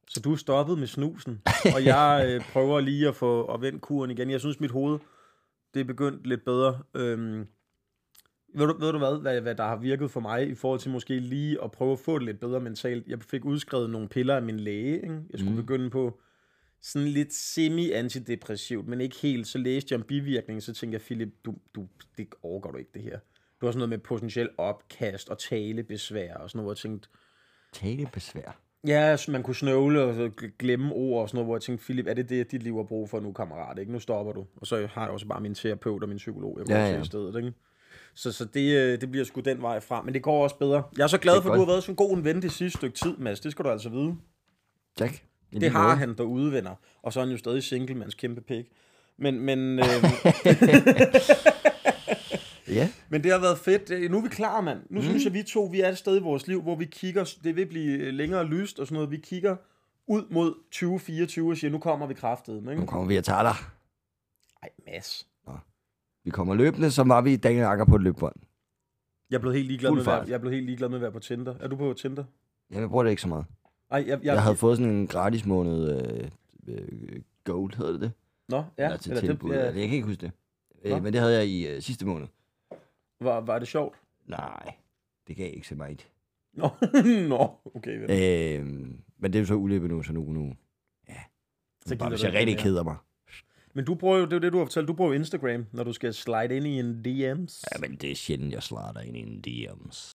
Så du er stoppet med snusen, og jeg <laughs> øh, prøver lige at få at vende kuren igen. Jeg synes, mit hoved, Det er begyndt lidt bedre. Øhm, ved, du, ved du hvad, hvad, hvad der har virket for mig i forhold til måske lige at prøve at få det lidt bedre mentalt? Jeg fik udskrevet nogle piller af min læge. Ikke? Jeg skulle mm. begynde på sådan lidt semi-antidepressivt, men ikke helt. Så læste jeg om bivirkning, så tænkte jeg, Philip, du, du, det overgår du ikke det her. Du har sådan noget med potentiel opkast og talebesvær og sådan noget, hvor jeg tænkte, Talebesvær. Ja, man kunne snøvle og glemme ord og sådan noget, hvor jeg tænkte, Philip, er det det, dit liv har brug for nu, kammerat? Ikke? Nu stopper du. Og så har jeg også bare min terapeut og min psykolog, jeg går Ja, ja, til i stedet. Ikke? Så, så det, øh, det bliver sgu den vej frem. Men det går også bedre. Jeg er så glad er for, at du har været så god en ven det sidste stykke tid, Mads. Det skal du altså vide. Tak. Det har måde. han derude, venner. Og så er han jo stadig single, mands kæmpe pik. Men, men, <laughs> øh, Ja. men det har været fedt. Øh, Nu er vi klar, mand. Nu mm. synes jeg, vi to vi er et sted i vores liv, hvor vi kigger, det vil blive øh, længere lyst og sådan noget. Vi kigger ud mod 2024 og siger, nu kommer vi kraftet. Ikke? Nu kommer vi og tager dig. Ej, Mads. Vi kommer løbende, som var vi i Daniel Akker på et løbbånd. Jeg blevet helt ligeglad, Fuld med at være, fart. jeg blevet helt ligeglad med at være på Tinder. Er du på Tinder? Jeg bruger det ikke så meget. Ej, jeg, jeg, Jeg havde fået sådan en gratis måned øh, øh, gold, hedder det det? Nå, ja. Eller til tilbud. det, Ja. ja, Jeg kan ikke huske det. Nå. Øh, men det havde jeg i øh, sidste måned. var, var det sjovt? Nej, det gav ikke så meget. Nå, <laughs> Nå okay. Øh, men det er jo så ulæbe nu, så nu, nu ja. Så Så gider bare, hvis du jeg ikke rigtig mere. keder mig. Men du bruger jo, det er jo det, du har fortalt, du bruger jo Instagram, når du skal slide ind i en DM's. Ja, men det er sjældent, jeg slader ind i en DM's.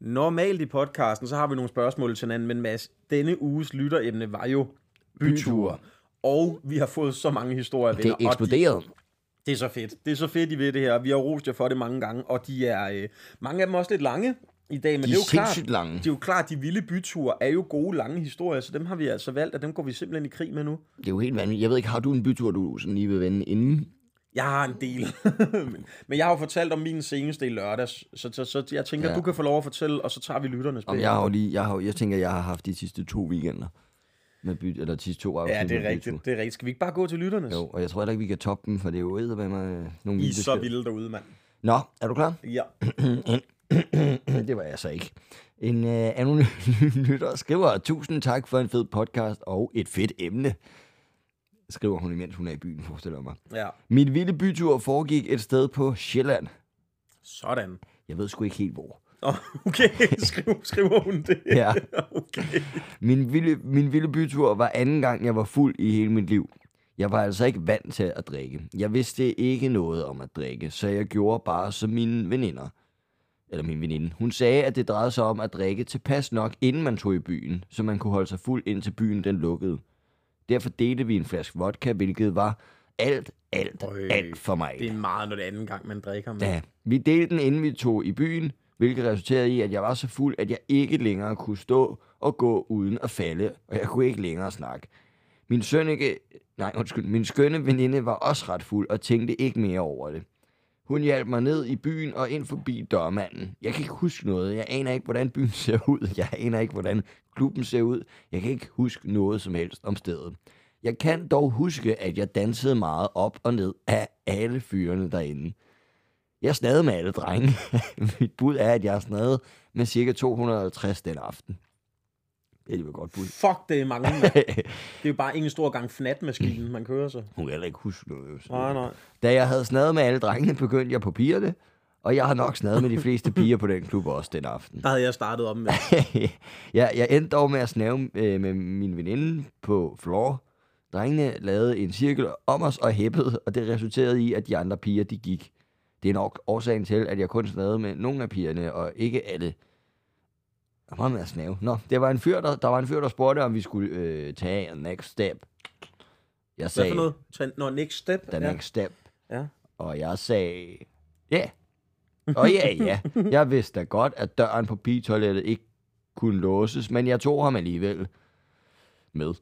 Normalt i podcasten, så har vi nogle spørgsmål til hinanden, men Mads, denne uges lytteremne var jo byture. Og vi har fået så mange historier, Det venner, er eksploderet. det er så fedt. Det er så fedt, I ved det her. Vi har rost jer for det mange gange, og de er, øh, mange af dem også lidt lange i dag, men De det er er jo klart, lange. det er jo klart, de vilde byture er jo gode, lange historier, så dem har vi altså valgt, og dem går vi simpelthen i krig med nu. Det er jo helt vanvittigt. Jeg ved ikke, har du en bytur, du sådan lige vil vende inden? Jeg har en del. <laughs> men, men jeg har jo fortalt om min seneste i lørdags, så, så, så jeg tænker, ja. Du kan få lov at fortælle, og så tager vi lytternes Om jeg har jo lige, jeg, har, jeg tænker, jeg har haft de sidste to weekender med byt, eller de sidste to afsnit Ja, det er rigtigt. Det er rigtigt. Skal vi ikke bare gå til lytternes? Jo, og jeg tror heller ikke, vi kan toppe dem, for det er jo med mig nogle I er vilde så vilde derude, mand. Nå, er du klar? Ja. <clears throat> <clears throat> det var jeg så ikke. En øh, anonym <laughs> lytter skriver, tusind tak for en fed podcast og et fedt emne. Skriver hun, imens hun er i byen, forestiller mig. ja. Min vilde bytur foregik et sted på Sjælland. Sådan. Jeg ved sgu ikke helt hvor. Okay, <laughs> Skriv, skriver hun det? Ja. <laughs> Okay. Min vilde, min vilde bytur var anden gang, jeg var fuld i hele mit liv. Jeg var altså ikke vant til at drikke. Jeg vidste ikke noget om at drikke, så jeg gjorde bare som mine veninder. Eller min veninde. Hun sagde, at det drejede sig om at drikke tilpas nok, inden man tog i byen, så man kunne holde sig fuld indtil byen den lukkede. Derfor delte vi en flaske vodka, hvilket var alt, alt, Øj, alt for mig. Det er meget, når det anden gang, man drikker. Men... Ja, vi delte den, inden vi tog i byen, hvilket resulterede i, at jeg var så fuld, at jeg ikke længere kunne stå og gå uden at falde, og jeg kunne ikke længere snakke. Min sønneke, nej, undskyld, min skønne veninde var også ret fuld og tænkte ikke mere over det. Hun hjalp mig ned i byen og ind forbi dørmanden. Jeg kan ikke huske noget. Jeg aner ikke, hvordan byen <laughs> ser ud. Jeg aner ikke, hvordan klubben ser ud. Jeg kan ikke huske noget som helst om stedet. Jeg kan dog huske, at jeg dansede meget op og ned af alle fyrene derinde. Jeg snadede med alle drenge. <laughs> Mit bud er, at jeg snadede med cirka 250 den aften. Det er et godt bud. Fuck, det er mange. <laughs> Det er jo bare en stor gang fnat-maskinen, man kører sig. Hun kan heller ikke huske noget. så- Nej, nej. Da jeg havde snadet med alle drengene, begyndte jeg på pigerne. Og jeg har nok snadet med de fleste piger på den klub også den aften. <laughs> Der havde jeg startet om med. <laughs> jeg, jeg endte dog med at snave øh, med min veninde på floor. Drengene lavede en cirkel om os og hæppede, og det resulterede i, at de andre piger, de gik. Det er nok årsagen til, at jeg kun snavede med nogle af pigerne, og ikke alle. Med at snave. Nå, det var en fyr, der, der var en fyr, der spurgte, om vi skulle øh, tage next step. Jeg Hvad sagde, for noget? Tag- Nå, next step. the ja. next step. Ja. Og jeg sagde, ja. Og ja, ja. Jeg vidste da godt, at døren på pigetoilettet ikke kunne låses, men jeg tog ham alligevel med.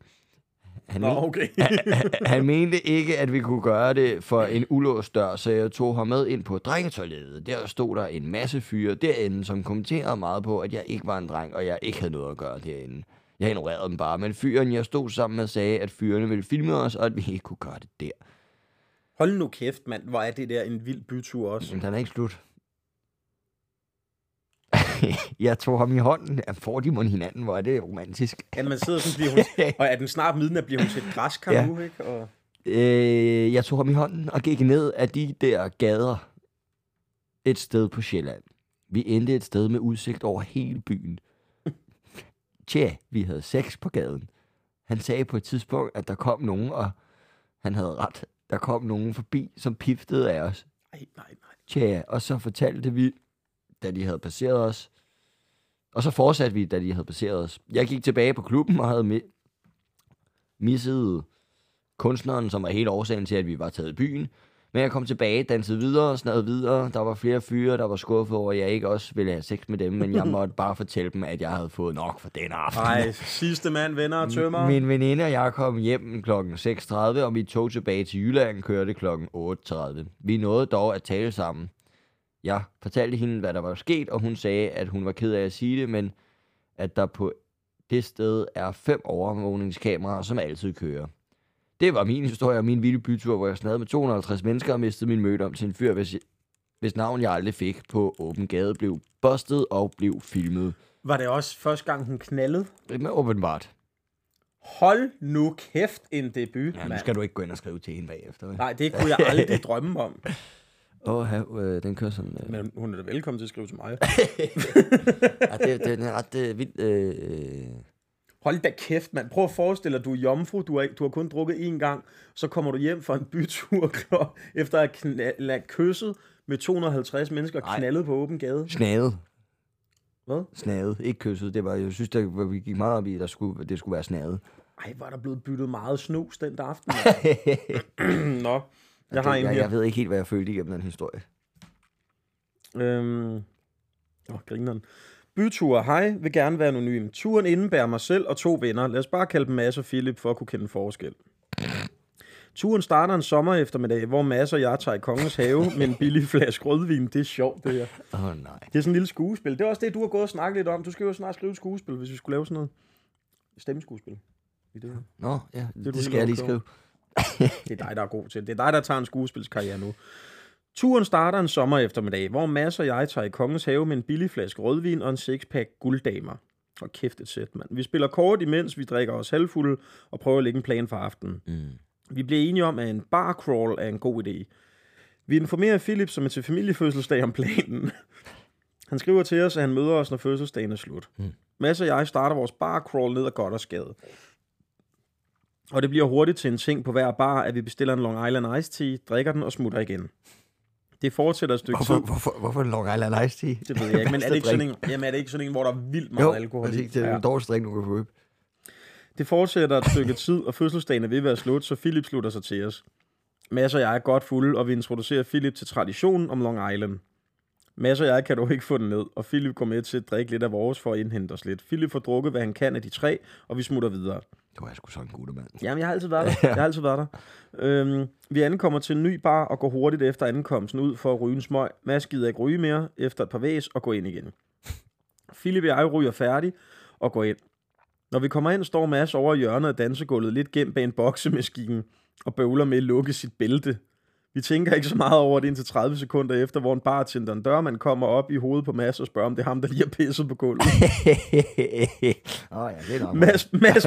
Han, Nå, okay. <laughs> han, han mente ikke, at vi kunne gøre det for en ulåst dør, så jeg tog ham med ind på drengetoilettet. Der stod der en masse fyre derinde, som kommenterede meget på, at jeg ikke var en dreng, og jeg ikke havde noget at gøre derinde. Jeg ignorerede dem bare, men fyren, jeg stod sammen med, sagde, at fyrene ville filme os, og at vi ikke kunne gøre det der. Hold nu kæft, mand. Hvor er det der en vild bytur også. Men den er ikke slut. <laughs> jeg tog ham i hånden. Ja, får de mod hinanden, hvor er det romantisk. Ja, man sidder sådan, bliver hun, <laughs> og er den snart midnat, bliver hun til et græskar Ja. nu, ikke? Og, Øh, jeg tog ham i hånden og gik ned af de der gader et sted på Sjælland. Vi endte et sted med udsigt over hele byen. <laughs> Tja, vi havde sex på gaden. Han sagde på et tidspunkt, at der kom nogen, og han havde ret. Der kom nogen forbi, som piftede af os. nej, nej, nej. Tja, og så fortalte vi, da de havde passeret os. Og så fortsatte vi, da de havde passeret os. Jeg gik tilbage på klubben og havde mi- misset kunstneren, som var hele årsagen til, at vi var taget i byen. Men jeg kom tilbage, dansede videre, snadede videre. Der var flere fyre, der var skuffet over, at jeg ikke også ville have sex med dem. Men jeg <laughs> måtte bare fortælle dem, at jeg havde fået nok for den aften. Nej, sidste mand, venner og tømmer. Min veninde og jeg kom hjem kl. 6.30, og mit tog tilbage til Jylland kørte kl. 8.30. Vi nåede dog at tale sammen. Jeg fortalte hende, hvad der var sket, og hun sagde, at hun var ked af at sige det, men at der på det sted er fem overvågningskameraer, som altid kører. Det var min historie og min vilde bytur, hvor jeg snadede med 250 mennesker og mistede min møde om til en fyr, hvis, hvis navn jeg aldrig fik på åben gade blev bustet og blev filmet. Var det også første gang, hun knaldede? Men åbenbart. Hold nu kæft en debut, Ja, nu mand. skal du ikke gå ind og skrive til hende bagefter. vel? Nej, det kunne jeg aldrig <laughs> drømme om. Åh, oh, øh, den kører sådan... Øh. Men hun er da velkommen til at skrive til mig. <laughs> Ja, det, det er ret øh, vildt. Øh. Hold da kæft, mand. Prøv at forestille dig, du er jomfru, du har, du har kun drukket én gang, så kommer du hjem fra en bytur <laughs> efter at have kysset med 250 mennesker Ej. knaldet på åben gade. Snaget. Hvad? Snaget, ikke kysset. Det var, jeg synes, der, vi gik meget op i, at der skulle, det skulle være snaget. Ej, var der blevet byttet meget snus den der aften. <laughs> <clears throat> Nå, jeg har det, en jeg, her. jeg ved ikke helt, hvad jeg følte igennem den historie. Øhm... Åh, grineren. Bytur, hej, vil gerne være anonym. Turen indebærer mig selv og to venner. Lad os bare kalde dem Mads og Philip for at kunne kende forskel. Turen starter en sommer eftermiddag, hvor Mads og jeg tager i Kongens Have med en billig <laughs> flaske rødvin. Det er sjovt, det her. Åh, oh, nej. Det er sådan en lille skuespil. Det er også det, du har gået og snakket lidt om. Du skal jo snart skrive et skuespil, hvis vi skulle lave sådan noget stemmeskuespil. I det. Nå, ja, det, det helt skal jeg lige skrive. Det er dig, der er god til det. Det er dig, der tager en skuespilskarriere nu. Turen starter en sommer eftermiddag, hvor Mads og jeg tager i Kongens Have med en billig flaske rødvin og en sixpack gulddamer. Og kæft et sæt, mand. Vi spiller kort, imens vi drikker os halvfulde og prøver at lægge en plan for aftenen. Mm. Vi bliver enige om, at en bar crawl er en god idé. Vi informerer Philip, som er til familiefødselsdag, om planen. Han skriver til os, at han møder os, når fødselsdagen er slut. Mm. Mads og jeg starter vores bar crawl ned ad godt og det bliver hurtigt til en ting på hver bar, at vi bestiller en Long Island Iced Tea, drikker den og smutter igen. Det fortsætter et stykke Hvorfor, tid. hvorfor, hvorfor en Long Island Ice Tea? Det ved jeg ikke, men <laughs> er det ikke, sådan en, jamen er det ikke sådan en, hvor der er vildt meget Jo, alkohol i? præcis. Det er den dårligste drink, du kan få. Det fortsætter et stykke tid, og fødselsdagen er ved at være slut, så Philip slutter sig til os. Mads og jeg er godt fulde, og vi introducerer Philip til traditionen om Long Island. Mads og jeg kan dog ikke få den ned, og Philip går med til at drikke lidt af vores for at indhente os lidt. Philip får drukket, hvad han kan af de tre, og vi smutter videre. Du er sgu sådan en gutte, mand. Jamen, jeg har altid været <laughs> der. Jeg har altid været der. Øhm, vi ankommer til en ny bar og går hurtigt efter ankomsten ud for at ryge en smøg. Mads gider ikke ryge mere efter et par væs og gå ind igen. Philip og jeg ryger færdig og går ind. Når vi kommer ind, står Mads over i hjørnet af dansegulvet lidt gemt bag en boksemaskine og bøvler med at lukke sit bælte. Vi tænker ikke så meget over det indtil 30 sekunder efter, hvor en bartender, en dørmand, kommer op i hovedet på Mads og spørger, om det er ham, der lige har pisset på gulvet. <laughs> Åh oh, ja, det er nok. Mads, Mads,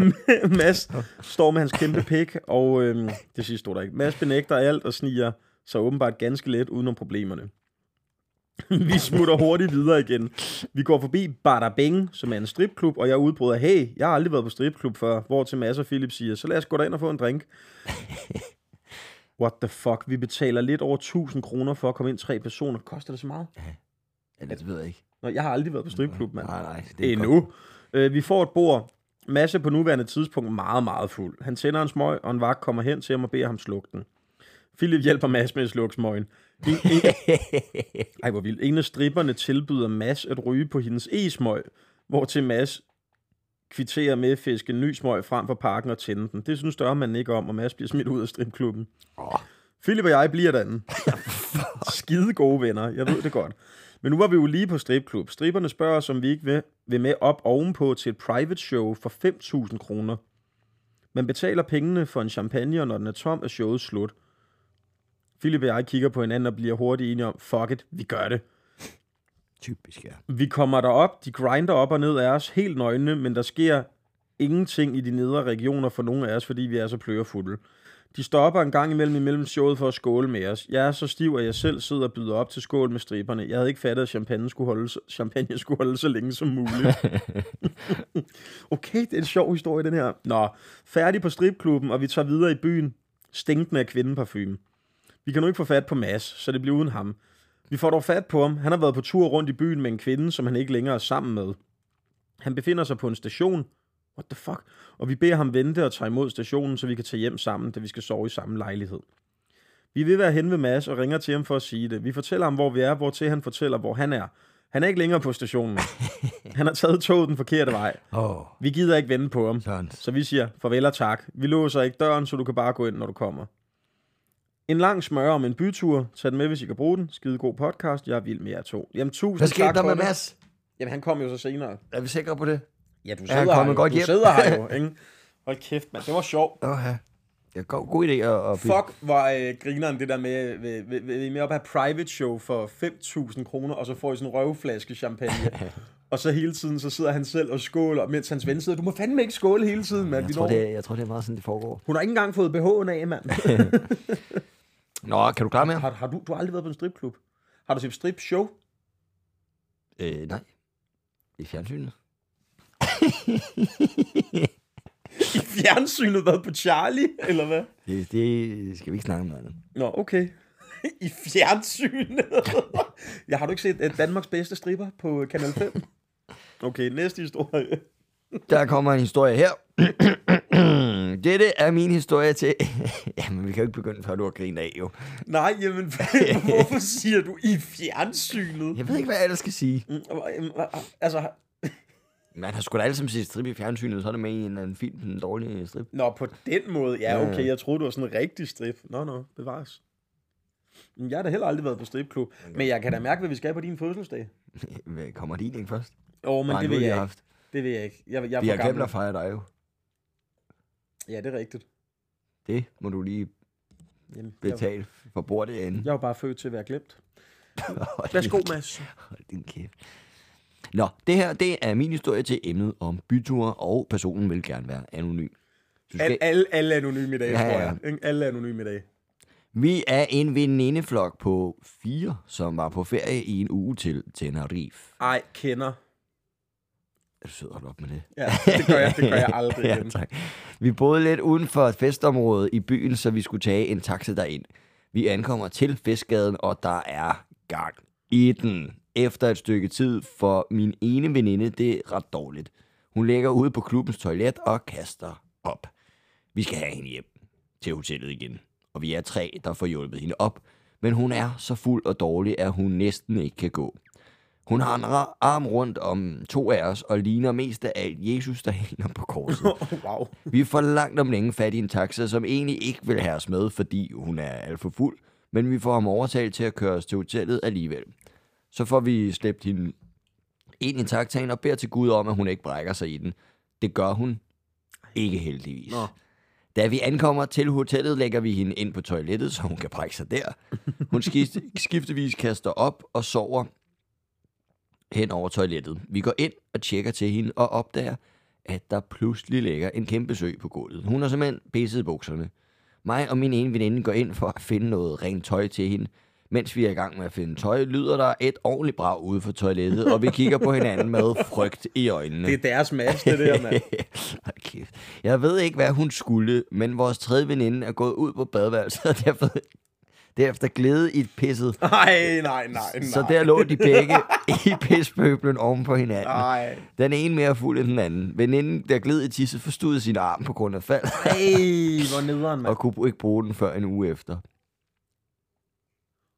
<laughs> Mads står med hans kæmpe pik, og øhm, det sidste stod der ikke. Mads benægter alt og sniger sig åbenbart ganske let udenom problemerne. <laughs> Vi smutter hurtigt videre igen. Vi går forbi Bada Bing, som er en stripklub, og jeg udbryder, hey, jeg har aldrig været på stripklub før, hvor til Mads og Philip siger, så lad os gå derind og få en drink. What the fuck? Vi betaler lidt over 1000 kroner for at komme ind tre personer. Koster det så meget? Ja, det ved jeg ikke. Nå, jeg har aldrig været på stripklub, mand. Nej, nej. Det er Endnu. Øh, vi får et bord. Masse på nuværende tidspunkt meget, meget fuld. Han tænder en smøg, og en vagt kommer hen til ham og beder ham slukke den. Philip hjælper Mads med at slukke smøgen. En, en, <laughs> ej, hvor vildt. En af stripperne tilbyder Mads at ryge på hendes e-smøg, hvor til Mads kvitterer med at fiske en ny smøg frem for parken og tænde den. Det synes dørmanden ikke om, og Mads bliver smidt ud af stripklubben. Åh. Philip og jeg bliver derinde. <laughs> Skide gode venner, jeg ved det godt. Men nu var vi jo lige på stripklub. Stripperne spørger os, om vi ikke vil, vil med op ovenpå til et private show for 5.000 kroner. Man betaler pengene for en champagne, og når den er tom, er showet slut. Philip og jeg kigger på hinanden og bliver hurtigt enige om, fuck it, vi gør det. Typisk, ja. Vi kommer derop, de grinder op og ned af os, helt nøgne, men der sker ingenting i de nedre regioner for nogen af os, fordi vi er så plørefulde. De stopper en gang imellem imellem showet for at skåle med os. Jeg er så stiv, at jeg selv sidder og byder op til skål med striberne. Jeg havde ikke fattet, at champagne skulle holde, champagne skulle holde så længe som muligt. <laughs> okay, det er en sjov historie, den her. Nå, færdig på stripklubben, og vi tager videre i byen. Stinkende af kvindeparfume. Vi kan nu ikke få fat på Mads, så det bliver uden ham. Vi får dog fat på ham. Han har været på tur rundt i byen med en kvinde, som han ikke længere er sammen med. Han befinder sig på en station. What the fuck? Og vi beder ham vente og tage imod stationen, så vi kan tage hjem sammen, da vi skal sove i samme lejlighed. Vi vil være hen ved Mads og ringer til ham for at sige det. Vi fortæller ham, hvor vi er, hvor til han fortæller, hvor han er. Han er ikke længere på stationen. <laughs> Han har taget toget den forkerte vej. Oh, Vi gider ikke vente på ham. sådan. Så vi siger farvel og tak. Vi låser ikke døren, så du kan bare gå ind, når du kommer. En lang smøre om en bytur. Tag den med, hvis I kan bruge den. Skide god podcast. Jeg er vild med jer to. Jamen, tusind Hvad skete tak der med det. Mads? Jamen, han kom jo så senere. Er vi sikre på det? Ja, du Er sidder han her jo. godt du hjem? sidder her jo, <laughs> ikke? Hold kæft, mand. Det var sjovt. Åh, ja. Ja, god, god idé at, at. Fuck, hvor øh, grineren det der med, vil, vil, vil I med op have private show for 5.000 kroner, og så får I sådan en røvflaske champagne. <laughs> og så hele tiden, så sidder han selv og skåler, mens hans ven sidder, du må fandme ikke skåle hele tiden, mand. Jeg tror, det, er- jeg tror, det er meget sådan, det foregår. Hun har ikke engang fået BH'en af, mand. <laughs> Nå, kan du klare mere? har, har du, du har aldrig været på en stripklub? Har du set strip show? Øh, nej. I fjernsynet? <laughs> I fjernsynet været på Charlie, eller hvad? Det, det skal vi ikke snakke om noget. Nå, okay. <laughs> I fjernsynet. <laughs> ja, har du ikke set uh, Danmarks bedste stripper på Kanal 5? Okay, næste historie. Der kommer en historie her. <clears throat> Dette er min historie til... <laughs> Jamen, vi kan jo ikke begynde, før du har grinet af, jo. Nej, jamen, <laughs> hvorfor siger du i fjernsynet? Jeg ved ikke, hvad jeg ellers skal sige. Mm, Altså, <laughs> Man har sgu da alle sammen set strip i fjernsynet, så er det med i en, eller anden film, en dårlig strip. nå, på den måde, ja, okay, jeg troede, du var sådan en rigtig strip. Nå, nå, bevares. Men Jeg har da heller aldrig været på stripklub, men jeg kan da mærke, hvad vi skal på din fødselsdag. Kommer din ikke først? Åh, oh, men Nej, det vil de jeg ikke. Det vil jeg ikke. Jeg, jeg er Vi har glemt at fejre dig jo. Ja, det er rigtigt. Det må du lige Jamen, jeg, betale for bordet inde. jeg jo bare født til at være glemt. <laughs> Værsgo, Mads. Hold din kæft. Nå, det her, det er min historie til emnet om byture, og personen vil gerne være anonym. Du Al, al, alle er anonyme i dag, Ja, tror ja. jeg. Ikke? Alle anonyme i dag. Vi er en venindeflok på fire, som var på ferie i en uge til Tenerife. Ej, kender. Er du sød at holde op med det? Ja, det gør jeg, det gør jeg <laughs> aldrig ja, tak. Vi boede lidt uden for et festområde i byen, så vi skulle tage en taxa derind. Vi ankommer til festgaden, og der er gang i den. Efter et stykke tid for min ene veninde, det er ret dårligt. Hun ligger ude på klubbens toilet og kaster op. Vi skal have hende hjem til hotellet igen. Og vi er tre, der får hjulpet hende op. Men hun er så fuld og dårlig, at hun næsten ikke kan gå. Hun har en arm rundt om to af os og ligner mest af alt Jesus, der hænger på korset. <laughs> wow. Vi får langt om længe fat i en taxa, som egentlig ikke vil have os med, fordi hun er alt for fuld. Men vi får ham overtalt til at køre os til hotellet alligevel. Så får vi slæbt hende ind i taxaen og beder til Gud om, at hun ikke brækker sig i den. Det gør hun ikke heldigvis. Nå. Da vi ankommer til hotellet, lægger vi hende ind på toilettet, så hun kan brække sig der. Hun skift, <laughs> skiftevis kaster op og sover hen over toilettet. Vi går ind og tjekker til hende og opdager, at der pludselig ligger en kæmpe sø på gulvet. Hun har simpelthen pisset bukserne. Mig og min ene veninde går ind for at finde noget rent tøj til hende. Mens vi er i gang med at finde tøj, lyder der et ordentligt brag ude for toilettet, og vi kigger på hinanden med frygt i øjnene. Det er deres match, det der, mand. <laughs> Jeg ved ikke, hvad hun skulle, men vores tredje veninde er gået ud på badeværelset, og derfor, derefter glæde i pisset. Nej, nej, nej, nej. Så der lå de begge <laughs> i pispøblen oven på hinanden. Nej. Den ene mere fuld end den anden. Veninden, der gled i tisset, forstod sin arm på grund af fald, Ej, hvor nederen, mand. og kunne ikke bruge den før en uge efter.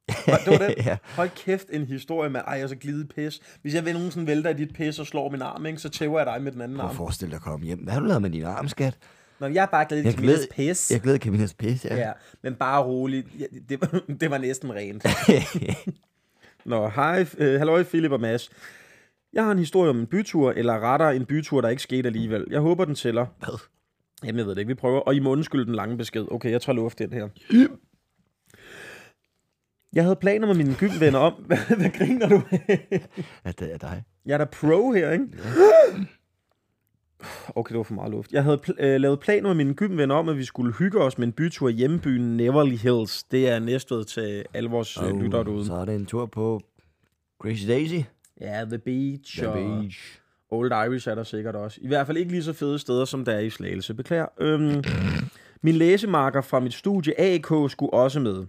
Det var det. <laughs> ja. Hold kæft, en historie med, ej, jeg så glide pis. Hvis jeg ved nogen sådan vælter i dit pis og slår min arm, ikke, så tæver jeg dig med den anden Prøv at arm. forestille dig at komme hjem. Hvad har du lavet med din arm, skat? Nå, jeg er bare glad i Jeg Camillas pis. Jeg glæder Camilas pis, ja. Ja, men bare roligt. Ja, det, var, det var næsten rent. <laughs> Nå, hej, øh, halløj Philip og Mads. Jeg har en historie om en bytur, eller rettere en bytur, der ikke skete alligevel. Jeg håber, den tæller. Hvad? Jamen, jeg ved det ikke. Vi prøver. Og I må undskylde den lange besked. Okay, jeg tager luft ind her. Jeg havde planer med mine gymvenner om... <laughs> Hvad, hvad griner du af? At det er dig. Jeg er da pro her, ikke? Okay, det var for meget luft. Jeg havde pl- øh, lavet planer med mine gymvenner om, at vi skulle hygge os med en bytur i hjembyen Neverly Hills. Det er næstved til alle vores oh, lyttere derude. Så er det en tur på Crazy Daisy. Ja, The Beach The og Beach. Old Irish er der sikkert også. I hvert fald ikke lige så fede steder, som der er i Slagelse. Beklager. Øhm, min læsemarker fra mit studie AK skulle også med.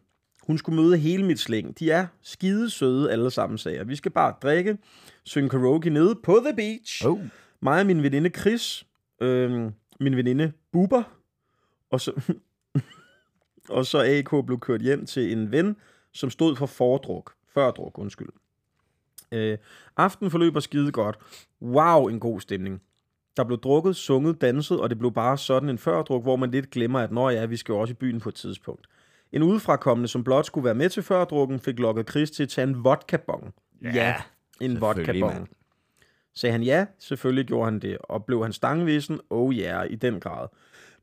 Hun skulle møde hele mit slæng. De er skide søde alle sammen, sagde jeg. Vi skal bare drikke, synge karaoke nede på The Beach. Oh. Mig og min veninde Chris, øhm, min veninde Buber, og så, <laughs> og så AK blev kørt hjem til en ven, som stod for fordruk. Førdruk, undskyld. Øh, aften forløber skide godt. Wow, en god stemning. Der blev drukket, sunget, danset, og det blev bare sådan en førdruk, hvor man lidt glemmer, at når ja, vi skal jo også i byen på et tidspunkt. En udefrakommende, som blot skulle være med til førdrukken, fik lokket Chris til at tage en vodka-bong. Ja, en selvfølgelig, vodka-bong. Sagde han ja, selvfølgelig gjorde han det, og blev han stangvisen? Oh ja, yeah, i den grad.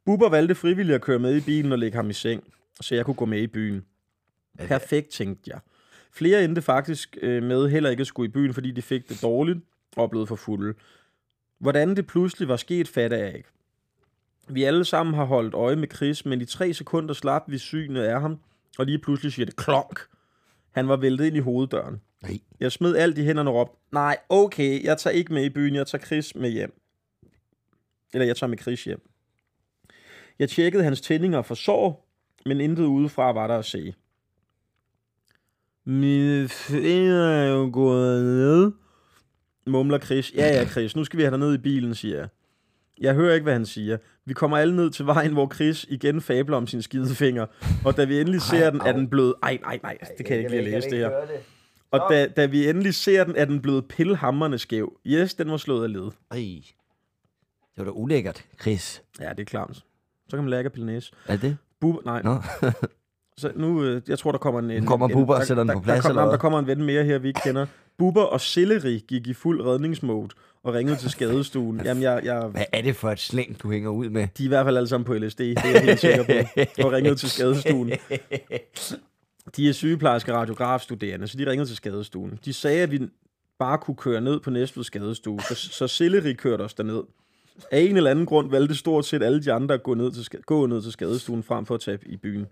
Bubber valgte frivilligt at køre med i bilen og lægge ham i seng, så jeg kunne gå med i byen. Perfekt, tænkte jeg. Flere endte faktisk øh, med heller ikke at skulle i byen, fordi de fik det dårligt og blev for fulde. Hvordan det pludselig var sket, fatter jeg ikke. Vi alle sammen har holdt øje med Chris, men i tre sekunder slap vi synet af ham, og lige pludselig siger det klonk. Han var væltet ind i hoveddøren. Nej. Jeg smed alt i hænderne og råbte, nej, okay, jeg tager ikke med i byen, jeg tager Chris med hjem. Eller jeg tager med Chris hjem. Jeg tjekkede hans tændinger for sår, men intet udefra var der at se. Mine fingre er jo gået ned, mumler Chris. Ja, ja, Chris, nu skal vi have dig ned i bilen, siger jeg. Jeg hører ikke, hvad han siger. Vi kommer alle ned til vejen, hvor Chris igen fabler om sin skide finger. Og da vi endelig ser den, er den blevet... Ej, nej, nej, det kan jeg ikke lige læse det her. Og da, da vi endelig ser den, er den blevet pillehammerne skæv. Yes, den var slået af led. Ej. Det var da ulækkert, Chris. Ja, det er klart. Så kan man lære at pille næse. Er det? Bub, nej. Nå. <laughs> Så nu, øh, jeg tror, der kommer en... en kommer Bubber og der- sætter den på plads, Der, der, hvad? der kommer en ven mere her, vi ikke kender. Bubber og Selleri gik i fuld redningsmode og ringede til skadestuen. Jamen, jeg, jeg, Hvad er det for et slæng, du hænger ud med? de er i hvert fald alle sammen på LSD, det er jeg helt sikker på. Og ringede til skadestuen. De er sygeplejerske radiografstuderende, så de ringede til skadestuen. De sagde, at vi bare kunne køre ned på Næstved skadestue, så, så Selleri kørte os derned. Af en eller anden grund valgte stort set alle de andre at gå ned til, gå ned til skadestuen frem for at tage i byen.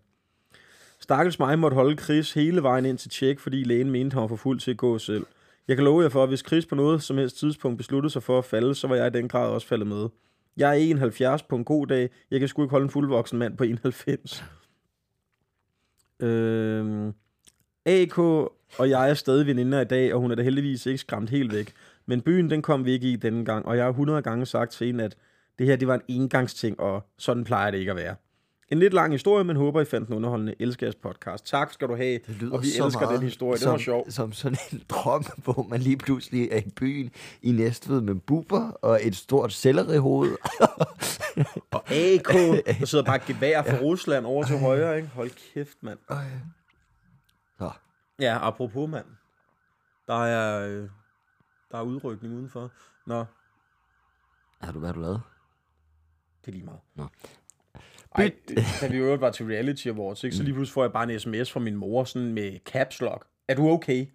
Stakkels mig måtte holde Chris hele vejen ind til tjek, fordi lægen mente, han var for fuld til at gå selv. Jeg kan love jer for, at hvis Chris på noget som helst tidspunkt besluttede sig for at falde, så var jeg i den grad også faldet med. Jeg er 71 på en god dag. Jeg kan sgu ikke holde en fuldvoksen mand på 91. Øhm, AK og jeg er stadig veninder i dag, og hun er da heldigvis ikke skræmt helt væk. Men byen, den kom vi ikke i denne gang, og jeg har 100 gange sagt til hende, at det her, det var en engangsting, og sådan plejer det ikke at være. En lidt lang historie, men håber, I fandt den underholdende. Elsker jeres podcast. Tak skal du have, og vi elsker den historie. Som, var sjov. Som sådan en <laughs> drøm, hvor man lige pludselig er i byen i Næstved med buber og et stort sellerihoved. <laughs> Og AK, der sidder bare gevær fra Rusland over til højre, ikke? Hold kæft, mand. Så, Ja, apropos, mand. Der er, øh, der er udrykning udenfor. Nå, har du, hvad har du lavet? det er lige meget. Nå. Ej, da vi øvrigt var til Reality Awards, ikke, så lige pludselig får jeg bare en sms fra min mor sådan med caps lock. Er du okay?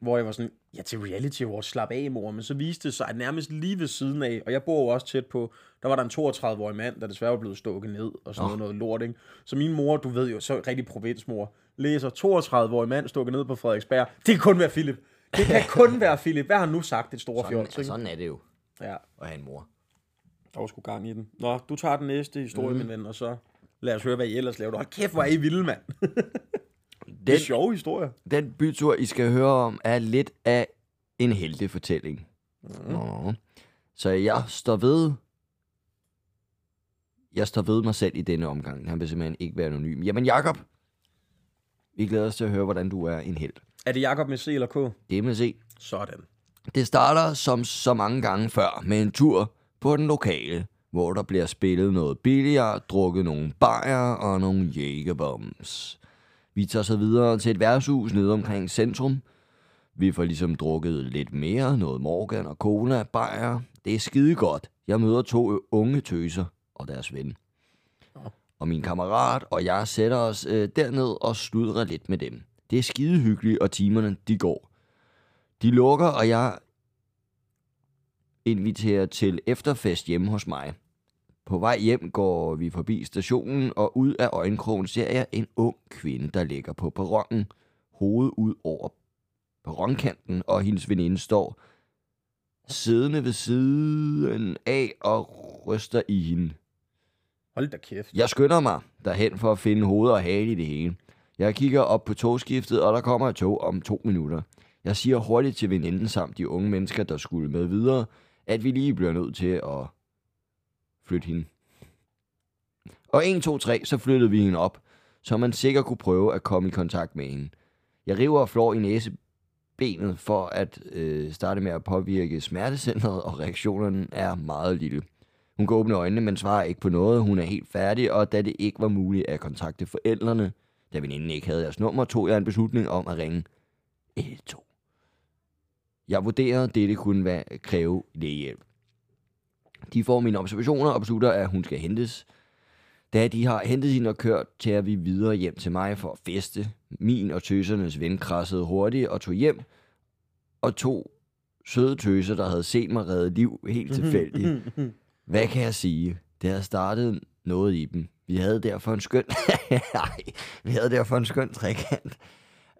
Hvor jeg var sådan, ja til Reality Awards, slap af mor. Men så viste det sig, at nærmest lige ved siden af, og jeg bor jo også tæt på, der var der en 32-årig mand, der desværre var blevet stukket ned, og sådan noget, noget lort, ikke? Så min mor, du ved jo, så rigtig provinsmor, læser 32-årig mand stukket ned på Frederiksberg. Det kan kun være Philip. Det kan <laughs> kun være Philip. Hvad har han nu sagt, det store Sådan, ikke? sådan er det jo Ja, at have en mor. Der var sgu gang i den. Nå, du tager den næste historie, mm. min ven, og så lad os høre, hvad I ellers laver. Hold kæft, hvor er I vilde, mand. <laughs> Det Den, er sjove historier. den bytur, I skal høre om, er lidt af en heldig fortælling. Mm. Nå. Så jeg står ved... Jeg står ved mig selv i denne omgang. Han vil simpelthen ikke være anonym. Jamen Jakob, vi glæder os til at høre, hvordan du er en held. Er det Jakob med C eller K? Det med se. Sådan. Det starter som så mange gange før med en tur på den lokale, hvor der bliver spillet noget billigere, drukket nogle bajer og nogle jægerbombs. Vi tager så videre til et værtshus nede omkring centrum. Vi får ligesom drukket lidt mere, noget Morgan og cola, bajer. Det er skide godt. Jeg møder to unge tøser og deres ven. Og min kammerat og jeg sætter os øh, derned og sludrer lidt med dem. Det er skide hyggeligt, og timerne, de går. De lukker, og jeg inviterer til efterfest hjemme hos mig. På vej hjem går vi forbi stationen, og ud af øjenkrogen ser jeg en ung kvinde, der ligger på perronen, hovedet ud over perronkanten, og hendes veninde står siddende ved siden af og ryster i hende. Hold da kæft. Jeg skynder mig derhen for at finde hoved og hale i det hele. Jeg kigger op på togskiftet, og der kommer et tog om to minutter. Jeg siger hurtigt til veninden samt de unge mennesker, der skulle med videre, at vi lige bliver nødt til at flytte hende. Og 1, 2, 3, så flyttede vi hende op, så man sikkert kunne prøve at komme i kontakt med hende. Jeg river og flår i næsebenet for at øh, starte med at påvirke smertecentret, og reaktionen er meget lille. Hun kan åbne øjnene, men svarer ikke på noget. Hun er helt færdig, og da det ikke var muligt at kontakte forældrene, da veninden ikke havde jeres nummer, tog jeg en beslutning om at ringe 112. Jeg vurderede, at dette kunne være kræve lægehjælp. De får mine observationer og beslutter, at hun skal hentes. Da de har hentet hende og kørt, tager vi videre hjem til mig for at feste. Min og tøsernes ven krassede hurtigt og tog hjem. Og to søde tøser, der havde set mig redde liv helt tilfældigt. Hvad kan jeg sige? Det havde startet noget i dem. Vi havde derfor en skøn... <laughs> Nej, vi havde derfor en skøn trekant.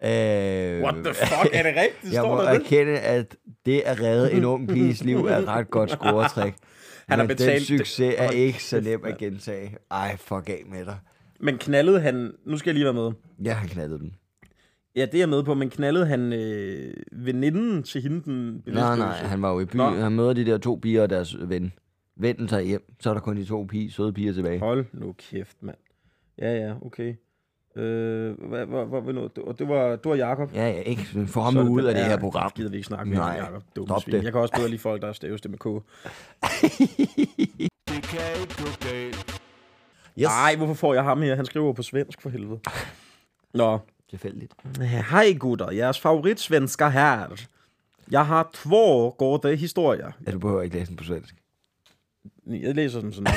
Øh, What the fuck? Er det rigtigt? <laughs> jeg må der erkende, at det at redde en ung piges liv er et ret godt scoretræk. <laughs> Han har Men betalt den det. succes er ikke så nem at gentage. Ej, fuck af med dig. Men knaldede han... Nu skal jeg lige være med. Jeg har knaldet den. Ja, det er jeg med på, men knaldede han øh, veninden til hende, den Nej, nej, han var jo i byen. Nå. Han møder de der to piger og deres ven. Vennen tager hjem, så er der kun de to pige, søde piger tilbage. Hold nu kæft, mand. Ja, ja, okay. Øh, hvad, hvad, hvad, hvad og det var, det var Jacob. Ja, ja, ikke få ham ud af det her program. gider vi ikke snakke mere Nej, Jacob. Stop det. Jeg kan også bedre lide folk, der er staves det med K. Det kan ikke gå galt. Yes. Nej, hvorfor får jeg ham her? Han skriver på svensk for helvede. Nå. Tilfældigt. Hej gutter, jeres favoritsvensker her. Jeg har två goda historier. Ja, du behøver ikke læse den på svensk. Jeg læser den sådan.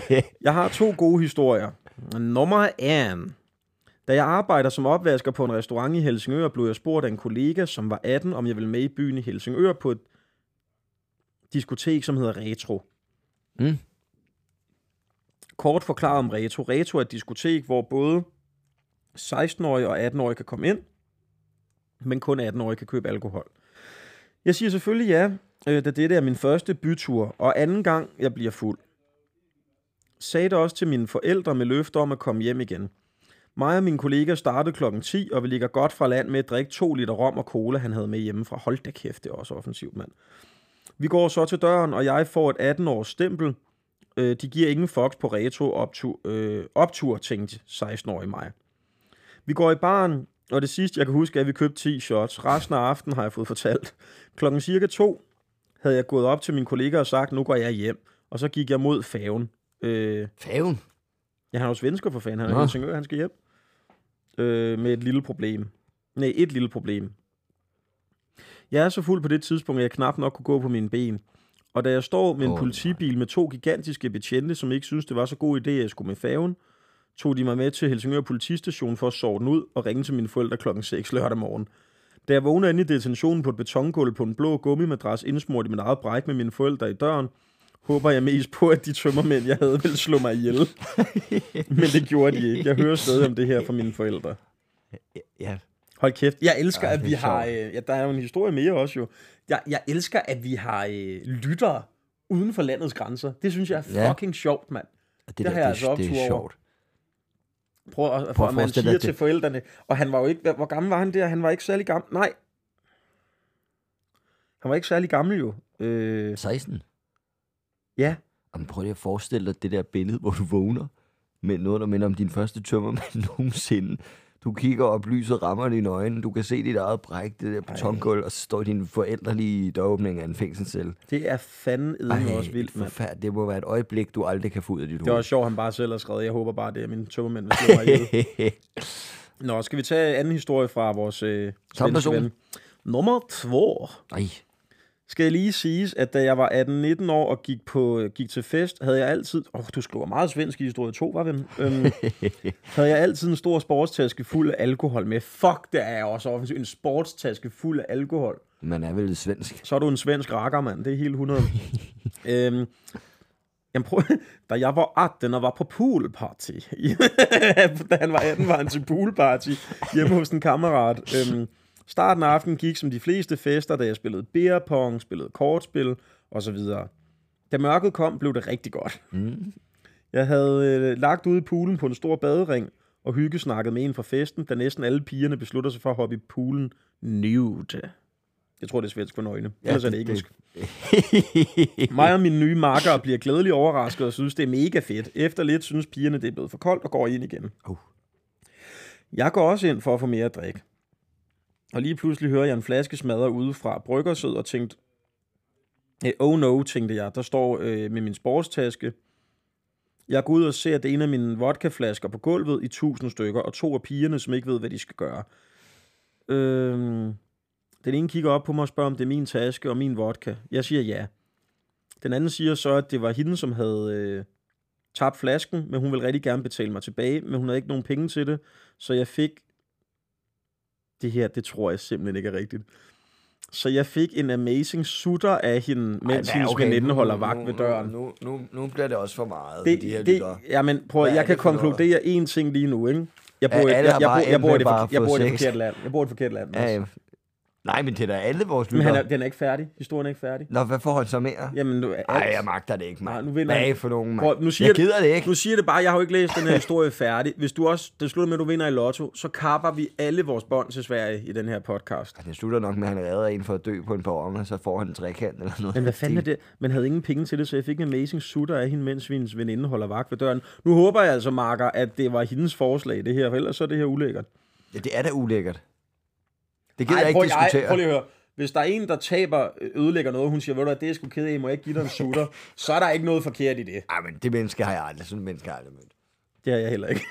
<laughs> Jeg har to gode historier. Nummer 1. Da jeg arbejder som opvasker på en restaurant i Helsingør, blev jeg spurgt af en kollega, som var 18, om jeg ville med i byen i Helsingør på et diskotek, som hedder Retro. Mm. Kort forklaret om Retro. Retro er et diskotek, hvor både 16-årige og 18-årige kan komme ind, men kun 18-årige kan købe alkohol. Jeg siger selvfølgelig ja, øh, da dette er min første bytur, og anden gang jeg bliver fuld. Sagde det også til mine forældre med løfter om at komme hjem igen. Mig og min kollega startede klokken 10, og vi ligger godt fra land med at drikke 2 liter rom og cola, han havde med hjemmefra. Hold da kæft, det er også offensivt, mand. Vi går så til døren, og jeg får et 18-års stempel. Øh, de giver ingen fox på retro optur, øh, optur tænkte 16-årige mig. Vi går i baren, og det sidste, jeg kan huske, er, at vi købte 10 shots. Resten af aftenen har jeg fået fortalt. Klokken cirka to havde jeg gået op til min kollega og sagt, nu går jeg hjem. Og så gik jeg mod faven. Øh, Faven. ja, han er jo svensker for fanden. Han er Nå. Helsingør, han skal hjem. Øh, med et lille problem. Nej, et lille problem. Jeg er så fuld på det tidspunkt, at jeg knap nok kunne gå på mine ben. Og da jeg står med en oh, politibil med to gigantiske betjente, som ikke synes det var så god idé, at jeg skulle med faven, tog de mig med til Helsingør politistation for at sove den ud og ringe til mine forældre klokken 6 lørdag morgen. Da jeg vågner inde i detentionen på et betongulv på en blå gummimadras indsmurt i mit eget bræk med mine forældre i døren, håber jeg mest på, at de tømmermænd, jeg havde, ville slå mig ihjel. <laughs> Men det gjorde de ikke. Jeg hører stadig om det her fra mine forældre. Ja. Hold kæft. Jeg elsker, Ej, at det vi har... Øh, ja, der er jo en historie mere også jo. Jeg, jeg elsker, at vi har øh, lyttere uden for landets grænser. Det synes jeg er Ja. fucking sjovt, mand. Det, Det der, har jeg det, altså det er optur over. sjovt. Prøv at, Prøv at at man siger dig til det. forældrene, og han var jo ikke, hvor- hvor gammel var han der? Han var ikke særlig gammel. Nej. Han var ikke særlig gammel jo. Øh, 16. ja. Jamen, prøv lige at forestille dig det der billede, <laughs> hvor du vågner med noget, der minder om din første tømmermand <laughs> nogensinde. Du kigger op, lyset rammer dine øjne, du kan se dit eget bræk, det der betongulv, og så står dine forældre lige i døråbningen af en fængselscelle. Det er fanden edden også vildt, mand. forfærdeligt. Det må være et øjeblik, du aldrig kan få ud af dit Det var hoved. sjovt, han bare selv har skrevet. Jeg håber bare, det er min tømmermænd, slå mig ihjel. <laughs> Nå, skal vi tage anden historie fra vores øh, Samme svenske person. ven? Nummer 2. Ej, skal jeg lige sige, at da jeg var 18-19 år og gik, på, gik til fest, havde jeg altid... Åh, oh, du skriver meget svensk i historie 2, var ven? Øhm, <laughs> havde jeg altid en stor sportstaske fuld af alkohol med. Fuck, det er også offensivt. En sportstaske fuld af alkohol. Man er vel svensk. Så er du en svensk rakker, mand. Det er helt 100. <laughs> øhm, Jamen, prøv, <laughs> da jeg var 18 og var på poolparty, da han var 18, var han til poolparty hjemme hos en kammerat. Øhm, starten af aftenen gik som de fleste fester, da jeg spillede beer pong, spillede kortspil og så videre. Da mørket kom, blev det rigtig godt. Mm. Jeg havde øh, lagt ude i poolen på en stor badering og hyggesnakket med en fra festen, da næsten alle pigerne beslutter sig for at hoppe i poolen nude. Jeg tror, det er svensk for nøgne. Ja, Ellers er det engelsk. Mig og mine nye makker bliver glædeligt overrasket og synes, det er mega fedt. Efter lidt synes pigerne, det er blevet for koldt og går ind igen. Uh. Jeg går også ind for at få mere at drikke. Og lige pludselig hører jeg en flaske smadre ude fra bryggersød og tænkte, eh, oh no, tænkte jeg, der står øh, med min sportstaske. Jeg går ud og ser at det er en af mine vodkaflasker på gulvet i tusind stykker, og to af pigerne, som ikke ved, hvad de skal gøre. Øh, den ene kigger op på mig og spørger, om det er min taske og min vodka. Jeg siger ja. Den anden siger så, at det var hende, som havde øh, tabt flasken, men hun ville rigtig gerne betale mig tilbage, men hun havde ikke nogen penge til det, så jeg fik... Det her, det tror jeg simpelthen ikke er rigtigt. Så jeg fik en amazing sutter af hende, mens hendes okay, veninde holder vagt ved døren. Nu, nu, nu bliver det også for meget, det, de her det, lyttere. jamen, prøv, jeg kan konkludere én ting lige nu, ikke? Jeg bor, Ja, jeg, jeg, bor, jeg, bor, enten det, bare forkerte- jeg bor i det forkerte land. Jeg bor i det forkerte land. Ja, ja. Nej, men det er da alle vores Men han lyttere. er, den er ikke færdig. Historien er ikke færdig. Nå, hvad får han så mere? Jamen, du, Ej, jeg magter det ikke, Nej, mand. nu vinder er han. for nogen, Prøv, mand? nu siger Jeg gider det ikke. Nu siger det bare, jeg har jo ikke læst den her historie <laughs> færdig. Hvis du også, det slutter med, at du vinder i lotto, så kapper vi alle vores bånd til Sverige i den her podcast. Det slutter nok med, at han redder en for at dø på en perron, og så får han en trekant eller noget. Men hvad fanden er det? Man havde ingen penge til det, så jeg fik en amazing sutter af hende, mens hendes veninde holder vagt ved døren. Nu håber jeg altså, Marker, at det var hendes forslag, det her, for ellers så er det her ulækkert. Ja, det er da ulækkert. Det gider Ej, jeg ikke prøv, diskutere. Ej, prøv lige at høre. Hvis der er en, der taber, ødelægger noget, hun siger, ved du det er sgu ked af, må jeg ikke give dig en sutter, <laughs> så er der ikke noget forkert i det. Ej, men det menneske har jeg aldrig. Sådan menneske har jeg aldrig mødt. Det har jeg heller ikke.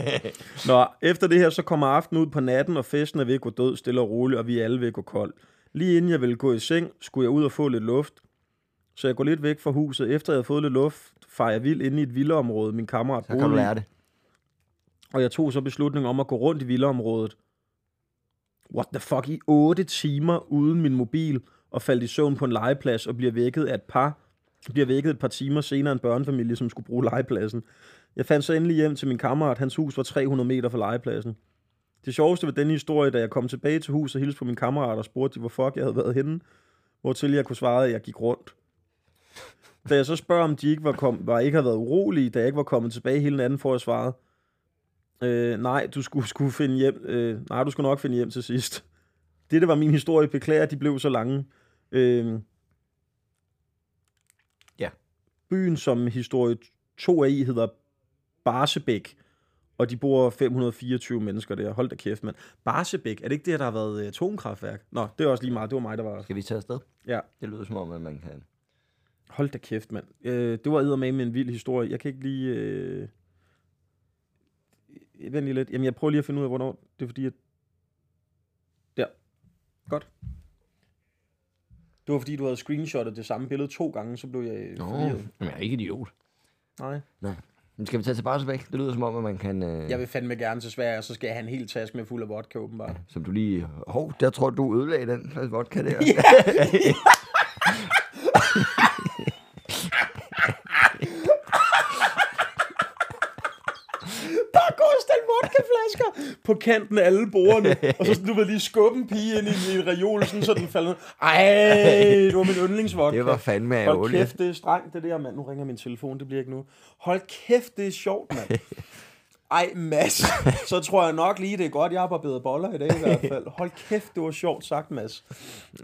<laughs> Nå, efter det her, så kommer aftenen ud på natten, og festen er ved at gå død, stille og roligt, og vi er alle ved at gå kold. Lige inden jeg ville gå i seng, skulle jeg ud og få lidt luft. Så jeg går lidt væk fra huset. Efter jeg havde fået lidt luft, farer jeg vild inde i et villaområde, min kammerat Så kan du lære det. Og jeg tog så beslutningen om at gå rundt i villaområdet. What the fuck, i 8 timer uden min mobil, og faldt i søvn på en legeplads, og bliver vækket af et par, bliver vækket et par timer senere en børnefamilie, som skulle bruge legepladsen. Jeg fandt så endelig hjem til min kammerat. Hans hus var 300 meter fra legepladsen. Det sjoveste ved denne historie, da jeg kom tilbage til huset og hilste på min kammerat og spurgte de, hvor fuck jeg havde været henne, hvortil jeg kunne svare, at jeg gik rundt. Da jeg så spørger, om de ikke, var kom, var, ikke havde været urolige, da jeg ikke var kommet tilbage hele natten, for at svare, øh, nej, du skulle, <laughs> skulle finde hjem, øh, nej, du skulle nok finde hjem til sidst. Det, det var min historie. Beklager, de blev så lange. Øh, Ja. Byen, som historie 2 er i, hedder Barsebæk, og de bor 524 mennesker der. Hold da kæft, mand. Barsebæk, er det ikke det, der har været øh, atomkraftværk? Nå, det er også lige meget. Det var mig, der var... Skal vi tage afsted? Ja. Det lyder som om, at man kan. Hold da kæft, mand. Øh, det var med en vild historie. Jeg kan ikke lige... Øh... Vent lige lidt. Jamen, jeg prøver lige at finde ud af, hvornår. Det er fordi, at... Der. Godt. Det var fordi, du havde screenshottet det samme billede to gange, så blev jeg øh, Nå, forvirret. men jeg er ikke idiot. Nej. Men skal vi tage til Barsebæk? Det lyder som om, at man kan... Øh, Jeg vil fandme gerne til Sverige, og så skal jeg have en hel taske med fuld af vodka, åbenbart. Som du lige... Hov, der tror du ødelagde den flaske vodka der. <laughs> <laughs> Der går stel vodkaflasker på kanten af alle bordene, og så sådan, du vil lige skubbe en pige ind i en reol, sådan, så den falder ned. Ej, det var min yndlingsvodka. Det var fandme Hold ærgerligt. kæft, det er strengt, det der, mand. Nu ringer min telefon, det bliver ikke nu. Hold kæft, det er sjovt, mand. Ej, Mads. Så tror jeg nok lige, det er godt, jeg har barberet boller i dag i hvert <laughs> fald. Hold kæft, det var sjovt sagt, Mads.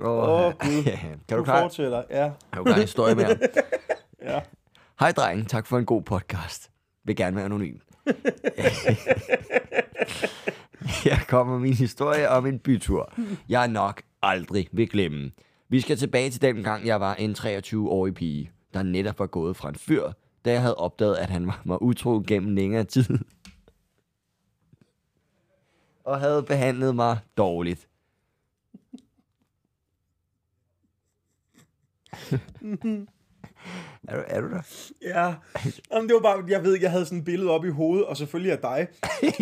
Åh, Åh, Gud. ja. Kan du Du klare? fortæller, ja. Er du klar en historie mere? <laughs> Ja. Hej dreng, tak for en god podcast. Vil gerne være anonym. Her kommer min historie om en bytur, jeg nok aldrig vil glemme. Vi skal tilbage til den gang, jeg var en 23-årig pige, der netop var gået fra en fyr, da jeg havde opdaget, at han var mig utro gennem længere tid. Og havde behandlet mig dårligt. Er du, er du der? Ja, Jamen, det var bare, jeg ved, jeg havde sådan et billede op i hovedet, og selvfølgelig af dig.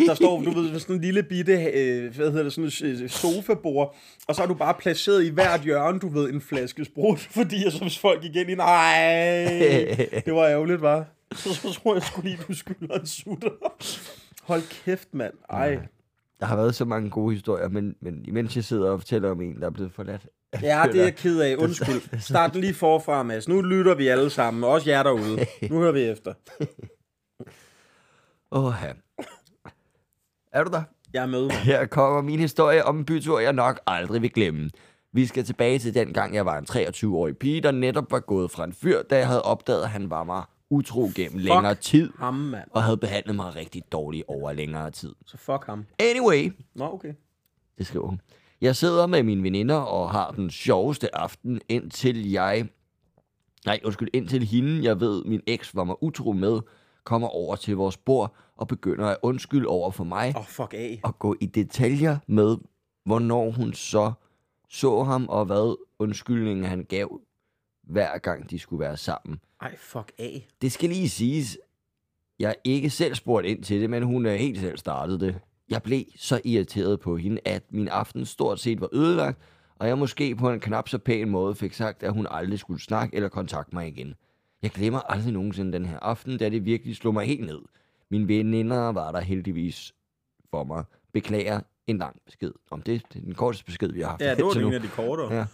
Der står, du ved, sådan en lille bitte, øh, hvad hedder det, sådan en øh, sofabord, og så har du bare placeret i hvert hjørne, du ved, en flaske sprut, <laughs> fordi så hvis folk ind i, nej, det var ærgerligt, var. Så, så tror jeg skulle lige, du skylder en sutter. Hold kæft, mand. Ej. Der har været så mange gode historier, men, men imens jeg sidder og fortæller om en, der er blevet forladt. Ja, <laughs> det er jeg ked af. Undskyld. Start lige forfra, Mads. Nu lytter vi alle sammen, også jer derude. Nu hører vi efter. <laughs> Åh. Er du der? Jeg er med. Her kommer min historie om en bytur, jeg nok aldrig vil glemme. Vi skal tilbage til den gang, jeg var en 23-årig pige, der netop var gået fra en fyr, da jeg havde opdaget, at han var mig utro gennem længere tid, Ham, mand. og havde behandlet mig rigtig dårligt over længere tid. Så fuck ham. Anyway, Nå, okay. det skriver hun. Jeg sidder med mine veninder og har den sjoveste aften, indtil jeg... Nej, undskyld, indtil hende, jeg ved, min eks var mig utro med, kommer over til vores bord og begynder at undskylde over for mig Åh, oh, fuck af. og gå i detaljer med, hvornår hun så så ham, og hvad undskyldningen han gav, hver gang de skulle være sammen. Ej, fuck af. Det skal lige siges, jeg er ikke selv spurgt ind til det, men hun er helt selv startet det. Jeg blev så irriteret på hende, at min aften stort set var ødelagt, og jeg måske på en knap så pæn måde fik sagt, at hun aldrig skulle snakke eller kontakte mig igen. Jeg glemmer aldrig nogensinde den her aften, da det virkelig slog mig helt ned. Mine veninder var der heldigvis for mig. Beklager en lang besked. Om det, det er den korteste besked, vi har haft. Ja, <laughs> det var den af de kortere. Ja.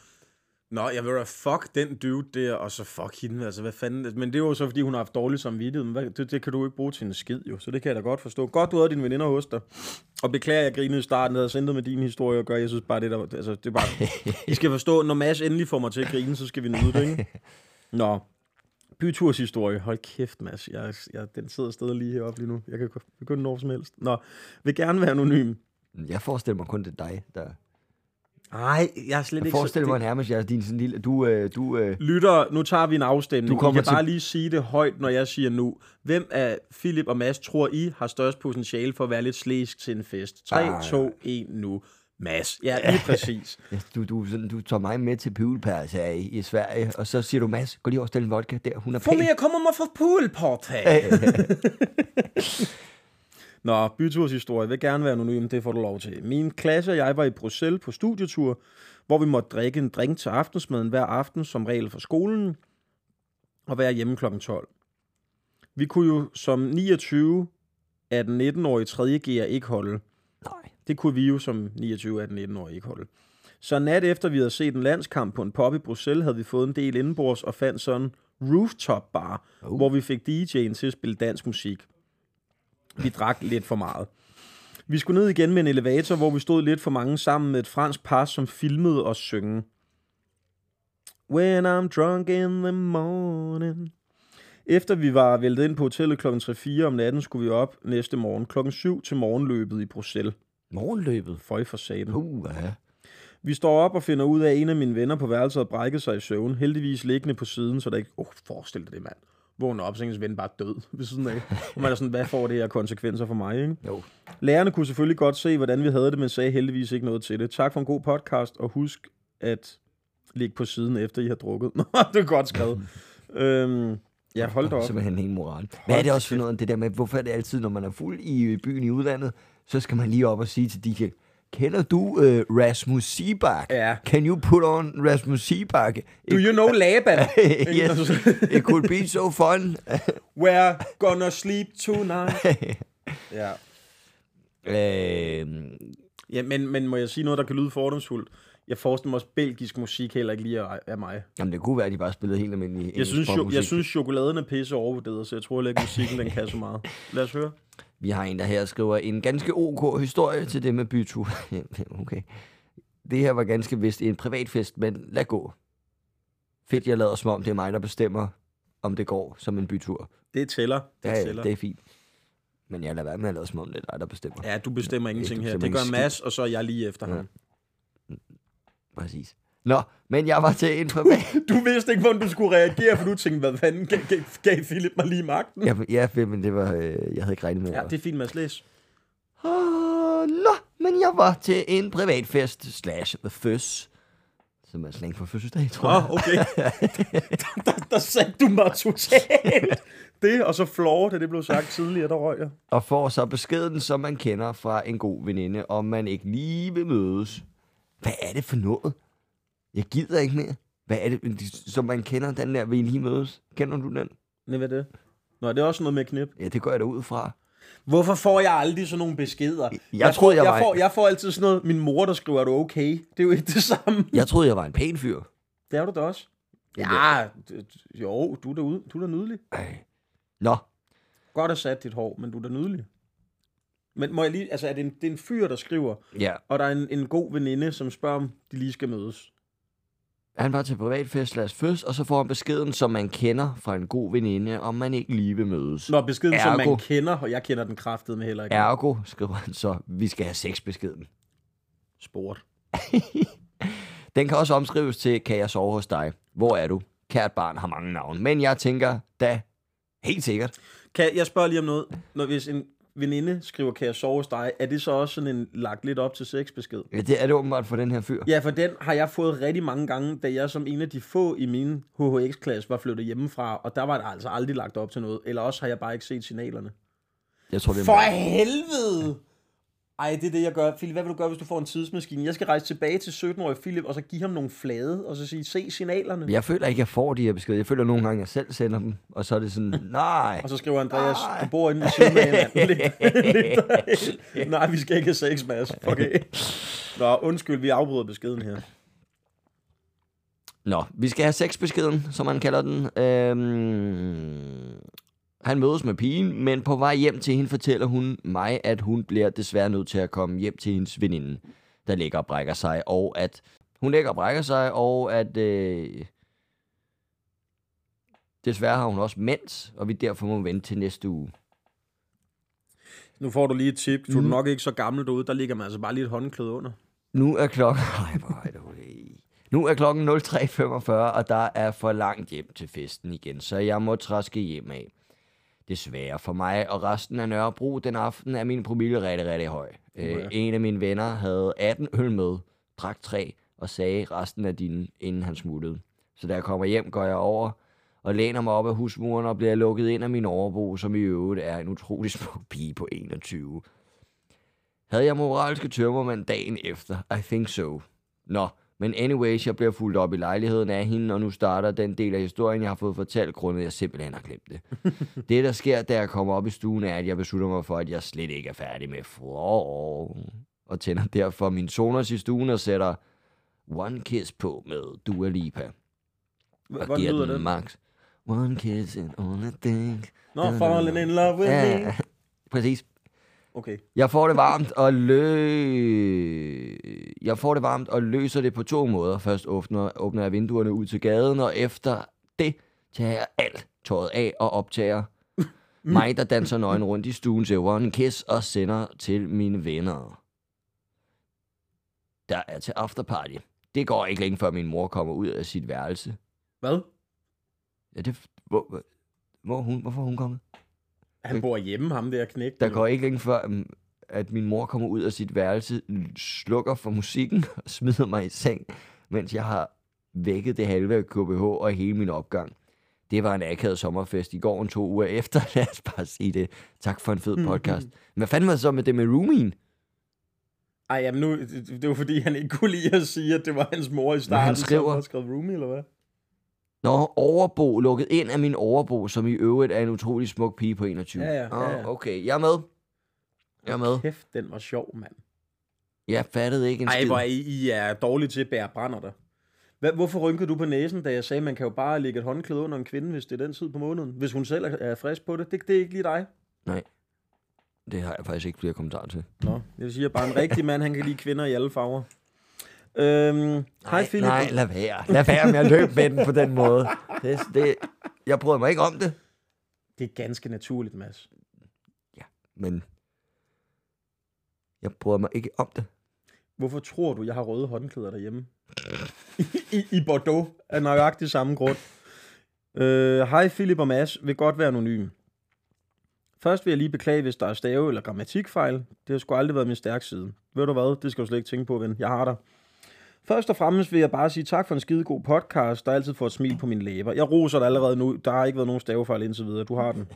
Nå, jeg vil da fuck den dude der, og så fuck hende, altså hvad fanden. Men det er jo så, fordi hun har haft dårlig samvittighed. Men hvad, det, det, kan du ikke bruge til en skid, jo. Så det kan jeg da godt forstå. Godt, du havde dine veninder hos dig. Og beklager, jeg grinede i starten, det havde sendt med din historie at gøre. Jeg synes bare, det der, altså, det er bare... I skal forstå, når Mads endelig får mig til at grine, så skal vi nyde det, ikke? <laughs> Nå, byturs historie. Hold kæft, Mads. Jeg, jeg, den sidder stadig lige heroppe lige nu. Jeg kan begynde når som helst. Nå, vil gerne være anonym. Jeg forestiller mig kun, det er dig, der... Nej, jeg er slet Jeg ikke forestiller mig nærmest, jeg er din sådan lille... Du, øh, du, øh, Lytter, nu tager vi en afstemning. Du kommer I kan bare til- lige sige det højt, når jeg siger nu. Hvem af Philip og Mads tror I har størst potentiale for at være lidt slæsk til en fest? 3, Ah. 2, 1 nu. Mads. Ja, lige <laughs> præcis. Ja, Du, du, sådan, du tager mig med til poolpass her i, i Sverige, og så siger du, Mads, gå lige over og stil en vodka der, hun er Få pæn. mig at komme mig for poolparty. Nå, byturshistorie. vil gerne være anonym, det får du lov til. Min klasse og jeg var i Bruxelles på studietur, hvor vi måtte drikke en drink til aftensmaden hver aften, som regel for skolen, og være hjemme kl. 12. Vi kunne jo som 29 af den 19-årige 3. G'er ikke holde. Nej. Det kunne vi jo som 29 af den 19-årige ikke holde. Så nat efter vi havde set en landskamp på en pub i Bruxelles, havde vi fået en del indenbords og fandt sådan en rooftop bar, Oh. hvor vi fik DJ'en til at spille dansk musik. Vi drak lidt for meget. Vi skulle ned igen med en elevator, hvor vi stod lidt for mange sammen med et fransk par, som filmede os synge. When I'm drunk in the morning. Efter vi var væltet ind på hotellet kl. 3-4 om natten, skulle vi op næste morgen klokken 7 til morgenløbet i Bruxelles. Morgenløbet. Føj for satan. Uh, ja. Vi står op og finder ud af, at en af mine venner på værelset har brækket sig i søvn. Heldigvis liggende på siden, så der ikke... Åh, oh, forestil dig det, mand. Vågner op, så ens ven bare død <laughs> ved siden af. Og man er sådan, hvad får det her konsekvenser for mig, ikke? Jo. Lærerne kunne selvfølgelig godt se, hvordan vi havde det, men sagde heldigvis ikke noget til det. Tak for en god podcast, og husk at ligge på siden, efter I har drukket. <laughs> Nå, det er godt skrevet. øhm, ja, hold da op. Simpelthen en moral. Hvad er det også for noget, det der med, hvorfor er det altid, når man er fuld i byen i udlandet, så skal man lige op og sige til DJ, kender du uh, Rasmus Seebach? Ja. Can you put on Rasmus Seebach? Do you know Laban? <laughs> yes, it could be so fun. <laughs> We're gonna sleep tonight. <laughs> ja. øh, Ja, men, men må jeg sige noget, der kan lyde fordomsfuldt? Jeg forestiller mig også, belgisk musik heller ikke lige er, er mig. jamen, det kunne være, at de bare spillede helt almindelig Jeg synes, jo, jeg synes, chokoladen er pisse overvurderet, så jeg tror heller ikke, musikken den kan så meget. Lad os høre. Vi har en, der her skriver en ganske ok historie til det med bytur. <laughs> okay. Det her var ganske vist en privatfest, men lad gå. Fedt, jeg lader som om, det er mig, der bestemmer, om det går som en bytur. Det tæller. Det Ja, ja, tæller. det er fint. Men jeg lader være med at lade som om, det er dig, der bestemmer. Ja, du bestemmer ingenting her. bestemmer Det gør Mads, og så er jeg lige efter ham. Præcis. Nå, men jeg var til en privat... <laughs> Du vidste ikke, hvordan du skulle reagere, for du tænkte, hvad fanden gav, gav, gav Philip mig lige magten? ja, ja, men det var... Øh, jeg havde ikke regnet med Ja, det er fint, Mads. Læs. Åh, Nå, men jeg var til en privatfest slash føs, Som er slang for fødselsdag, tror jeg. okay. <laughs> der, der, der satte du mig totalt. Det, og så floor, da det blev sagt tidligere, der røg jeg. Og får så beskeden, som man kender fra en god veninde, om man ikke lige vil mødes. Hvad er det for noget? Jeg gider ikke mere. Hvad er det, som man kender, den der, vil I lige mødes? Kender du den? Nej, hvad er det? Nå, det er også noget med knip. Ja, det går jeg da ud fra. Hvorfor får jeg aldrig sådan nogle beskeder? Jeg troede, jeg jeg, var- får, jeg får altid sådan noget, min mor, der skriver, er du okay? Det er jo ikke det samme. Jeg troede, jeg var en pæn fyr. Det er du da også. Ja, jo, du er da, ude, du er da nydelig. Ej. Nå, Godt at sat dit hår, men du er da nydelig. Men må jeg lige, altså er det en, det er en fyr, der skriver, ja. og der er en, en god veninde, som spørger, om de lige skal mødes. Han var til privatfest lad os føds, og så får han beskeden, som man kender fra en god veninde, om man ikke lige vil mødes. Når beskeden, som Ergo. man kender, og jeg kender den kraftede med heller ikke. Ergo, skriver han så, vi skal have sexbeskeden. Sport. <laughs> Den kan også omskrives til, kan jeg sove hos dig? Hvor er du? Kært barn har mange navne. Men jeg tænker, da helt sikkert. Kan, jeg spørger lige om noget. Når hvis en veninde skriver, kan jeg sove hos dig, er det så også sådan en lagt lidt op til sexbesked? Ja, det er det åbenbart for den her fyr. Ja, for den har jeg fået rigtig mange gange, da jeg som en af de få i min HHX-klasse var flyttet hjemmefra, og der var der altså aldrig lagt op til noget. Eller også har jeg bare ikke set signalerne. Jeg tror, det er For helvede! Ej, det er det, jeg gør. Philip, hvad vil du gøre, hvis du får en tidsmaskine? Jeg skal rejse tilbage til 17-årige Philip, og så give ham nogle flade, og så sige, se signalerne. Jeg føler ikke, jeg får de her beskeder. Jeg føler nogle gange, jeg selv sender dem. Og så er det sådan, <laughs> nej. Og så skriver Andreas, du bor inde ved siden af hinanden. <laughs> Nej, vi skal ikke have sex, Mads. Okay. <laughs> Nå, undskyld, vi afbryder beskeden her. Nå, vi skal have sexbeskeden, som man kalder den. Øhm, han mødes med pigen, men på vej hjem til hende fortæller hun mig, at hun bliver desværre nødt til at komme hjem til hendes veninde, der ligger og brækker sig, og at hun ligger og brækker sig, og at øh, desværre har hun også mens, og vi derfor må vente til næste uge. Nu får du lige et tip. Du er Mm. nok ikke så gammel derude. Der ligger man altså bare lige et håndklæde under. Nu er klokken... <laughs> Ej, hvor er det. Nu er klokken 03.45, og der er for langt hjem til festen igen, så jeg må træske hjem af. Desværre for mig og resten af Nørrebro den aften er min promille rigtig, rigtig høj. Øh, en af mine venner havde 18 øl med, drak 3 og sagde resten af dine, inden han smuttede. Så da jeg kommer hjem, går jeg over og læner mig op af husmuren og bliver lukket ind af min overbo, som i øvrigt er en utrolig <laughs> smuk pige på 21. Havde jeg moralske tømmermænd dagen efter? I think so. Nå, men anyways, jeg bliver fuldt op i lejligheden af hende, og nu starter den del af historien, jeg har fået fortalt, grundet jeg simpelthen har glemt det. <laughs> det, der sker, da jeg kommer op i stuen, er, at jeg beslutter mig for, at jeg slet ikke er færdig med floor, og tænder derfor min Sonos i stuen og sætter One Kiss på med Dua Lipa. Og Hvordan giver lyder den den? max. One kiss and only thing. Nå, falling in love with Ja, me. <laughs> præcis. Okay. Jeg får det varmt og lø... Jeg får det varmt og løser det på to måder. Først åbner, åbner jeg vinduerne ud til gaden, og efter det tager jeg alt tøjet af og optager <laughs> mig, der danser nøgen rundt i stuen til One Kiss og sender til mine venner. Der er til afterparty. Det går ikke længe, før min mor kommer ud af sit værelse. Hvad? Ja, det... Hvor, hvor, hun, hvorfor er hun kommet? Han bor hjemme, ham der knægt. Der går ikke længe før, øhm, at min mor kommer ud af sit værelse, slukker for musikken <laughs> og smider mig i seng, mens jeg har vækket det halve af KBH og hele min opgang. Det var en akavet sommerfest i går, en to uger efter. <laughs> Lad os bare sige det. Tak for en fed podcast. Men hvad fanden var det så med det med roomien? Ej, jamen nu, det, det var fordi, han ikke kunne lide at sige, at det var hans mor i starten. han skriver- Så han skrev roomie, eller hvad? Nå, overbo, lukket ind af min overbo, som i øvrigt er en utrolig smuk pige på 21. Ja, ja, ja, ja. Åh, okay, jeg er med. Jeg er med. Kæft, den var sjov, mand. Jeg fattede ikke en Ej, skid. hvor I, I er dårlige til at bære brænder der. Hvad, hvorfor rynkede du på næsen, da jeg sagde, at man kan jo bare lægge et håndklæde under en kvinde, hvis det er den tid på måneden? Hvis hun selv er, frisk på det. det. Det er ikke lige dig. Nej, det har jeg faktisk ikke flere kommentarer til. Nå, jeg siger bare, en rigtig mand, han kan lide kvinder i alle farver. Øhm, hej Philip. Nej, lad være. Lad være med at løbe med den på den måde. Det, det, jeg bryder mig ikke om det, Det er ganske naturligt, Mads. men jeg bryder mig ikke om det. Hvorfor tror du, jeg har røde håndklæder derhjemme? I, I Bordeaux af nøjagtig samme grund. Øh, Hej Philip og Mads, vil godt være anonym. Først vil jeg lige beklage, hvis der er stave- eller grammatikfejl. Det har sgu aldrig været min stærk side. Ved du hvad? Det skal du slet ikke tænke på, ven. Jeg har dig. Først og fremmest vil jeg bare sige tak for en skide god podcast, der altid får et smil på mine læber. Jeg roser dig allerede nu. Der har ikke været nogen stavefejl indtil videre. Du har den.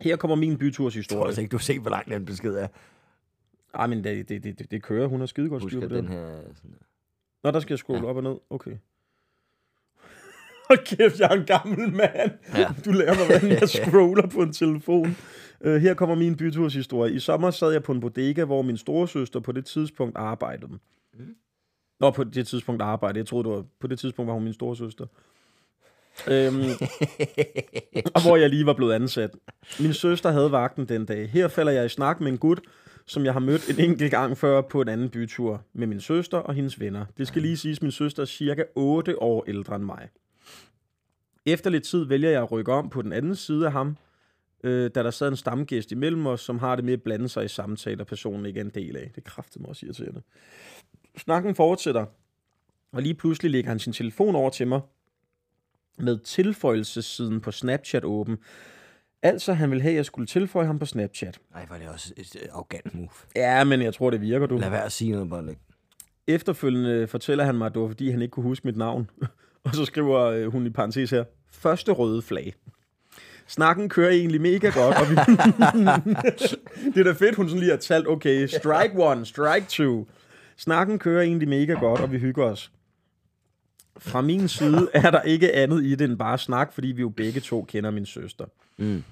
Her kommer min byturs Jeg tror også ikke, du har set, hvor lang den besked er. Ej, men det, det, det, det kører. Hun har skide godt styr på det. den her... er Sådan, Nå, der skal jeg scrolle ja. op og ned. Okay. <laughs> Hold kæft, jeg er en gammel mand. Ja. Du lærer mig, hvordan jeg <laughs> scroller på en telefon. Uh, her kommer min byturshistorie. I sommer sad jeg på en bodega, hvor min storesøster på det tidspunkt arbejdede. Mm. Nå, på det tidspunkt arbejdede. Jeg troede, det var, på det tidspunkt var hun min storesøster. øhm, <laughs> og hvor jeg lige var blevet ansat. Min søster havde vagten den dag. Her falder jeg i snak med en gut, som jeg har mødt en enkelt gang før på en anden bytur med min søster og hendes venner. Det skal lige siges, at min søster er cirka 8 år ældre end mig. Efter lidt tid vælger jeg at rykke om på den anden side af ham, øh, da der sad en stamgæst imellem os, som har det med at blande sig i samtaler, personen ikke er en del af. Det kræfter mig også irriterende. Snakken fortsætter, og lige pludselig lægger han sin telefon over til mig, med tilføjelsessiden på Snapchat åben. Altså, han vil have, at jeg skulle tilføje ham på Snapchat. Nej, var det også et øh, arrogant move. Ja, men jeg tror, det virker, du. Lad være at sige noget, bare læg. Efterfølgende fortæller han mig, at det var, fordi han ikke kunne huske mit navn. <laughs> og så skriver øh, hun i parentes her, første røde flag. Snakken kører egentlig mega godt, og vi... <laughs> det er da fedt, hun sådan lige har talt, okay, strike one, strike two. Snakken kører egentlig mega godt, og vi hygger os. Fra min side <laughs> er der ikke andet i det end bare snak, fordi vi jo begge to kender min søster. Mm.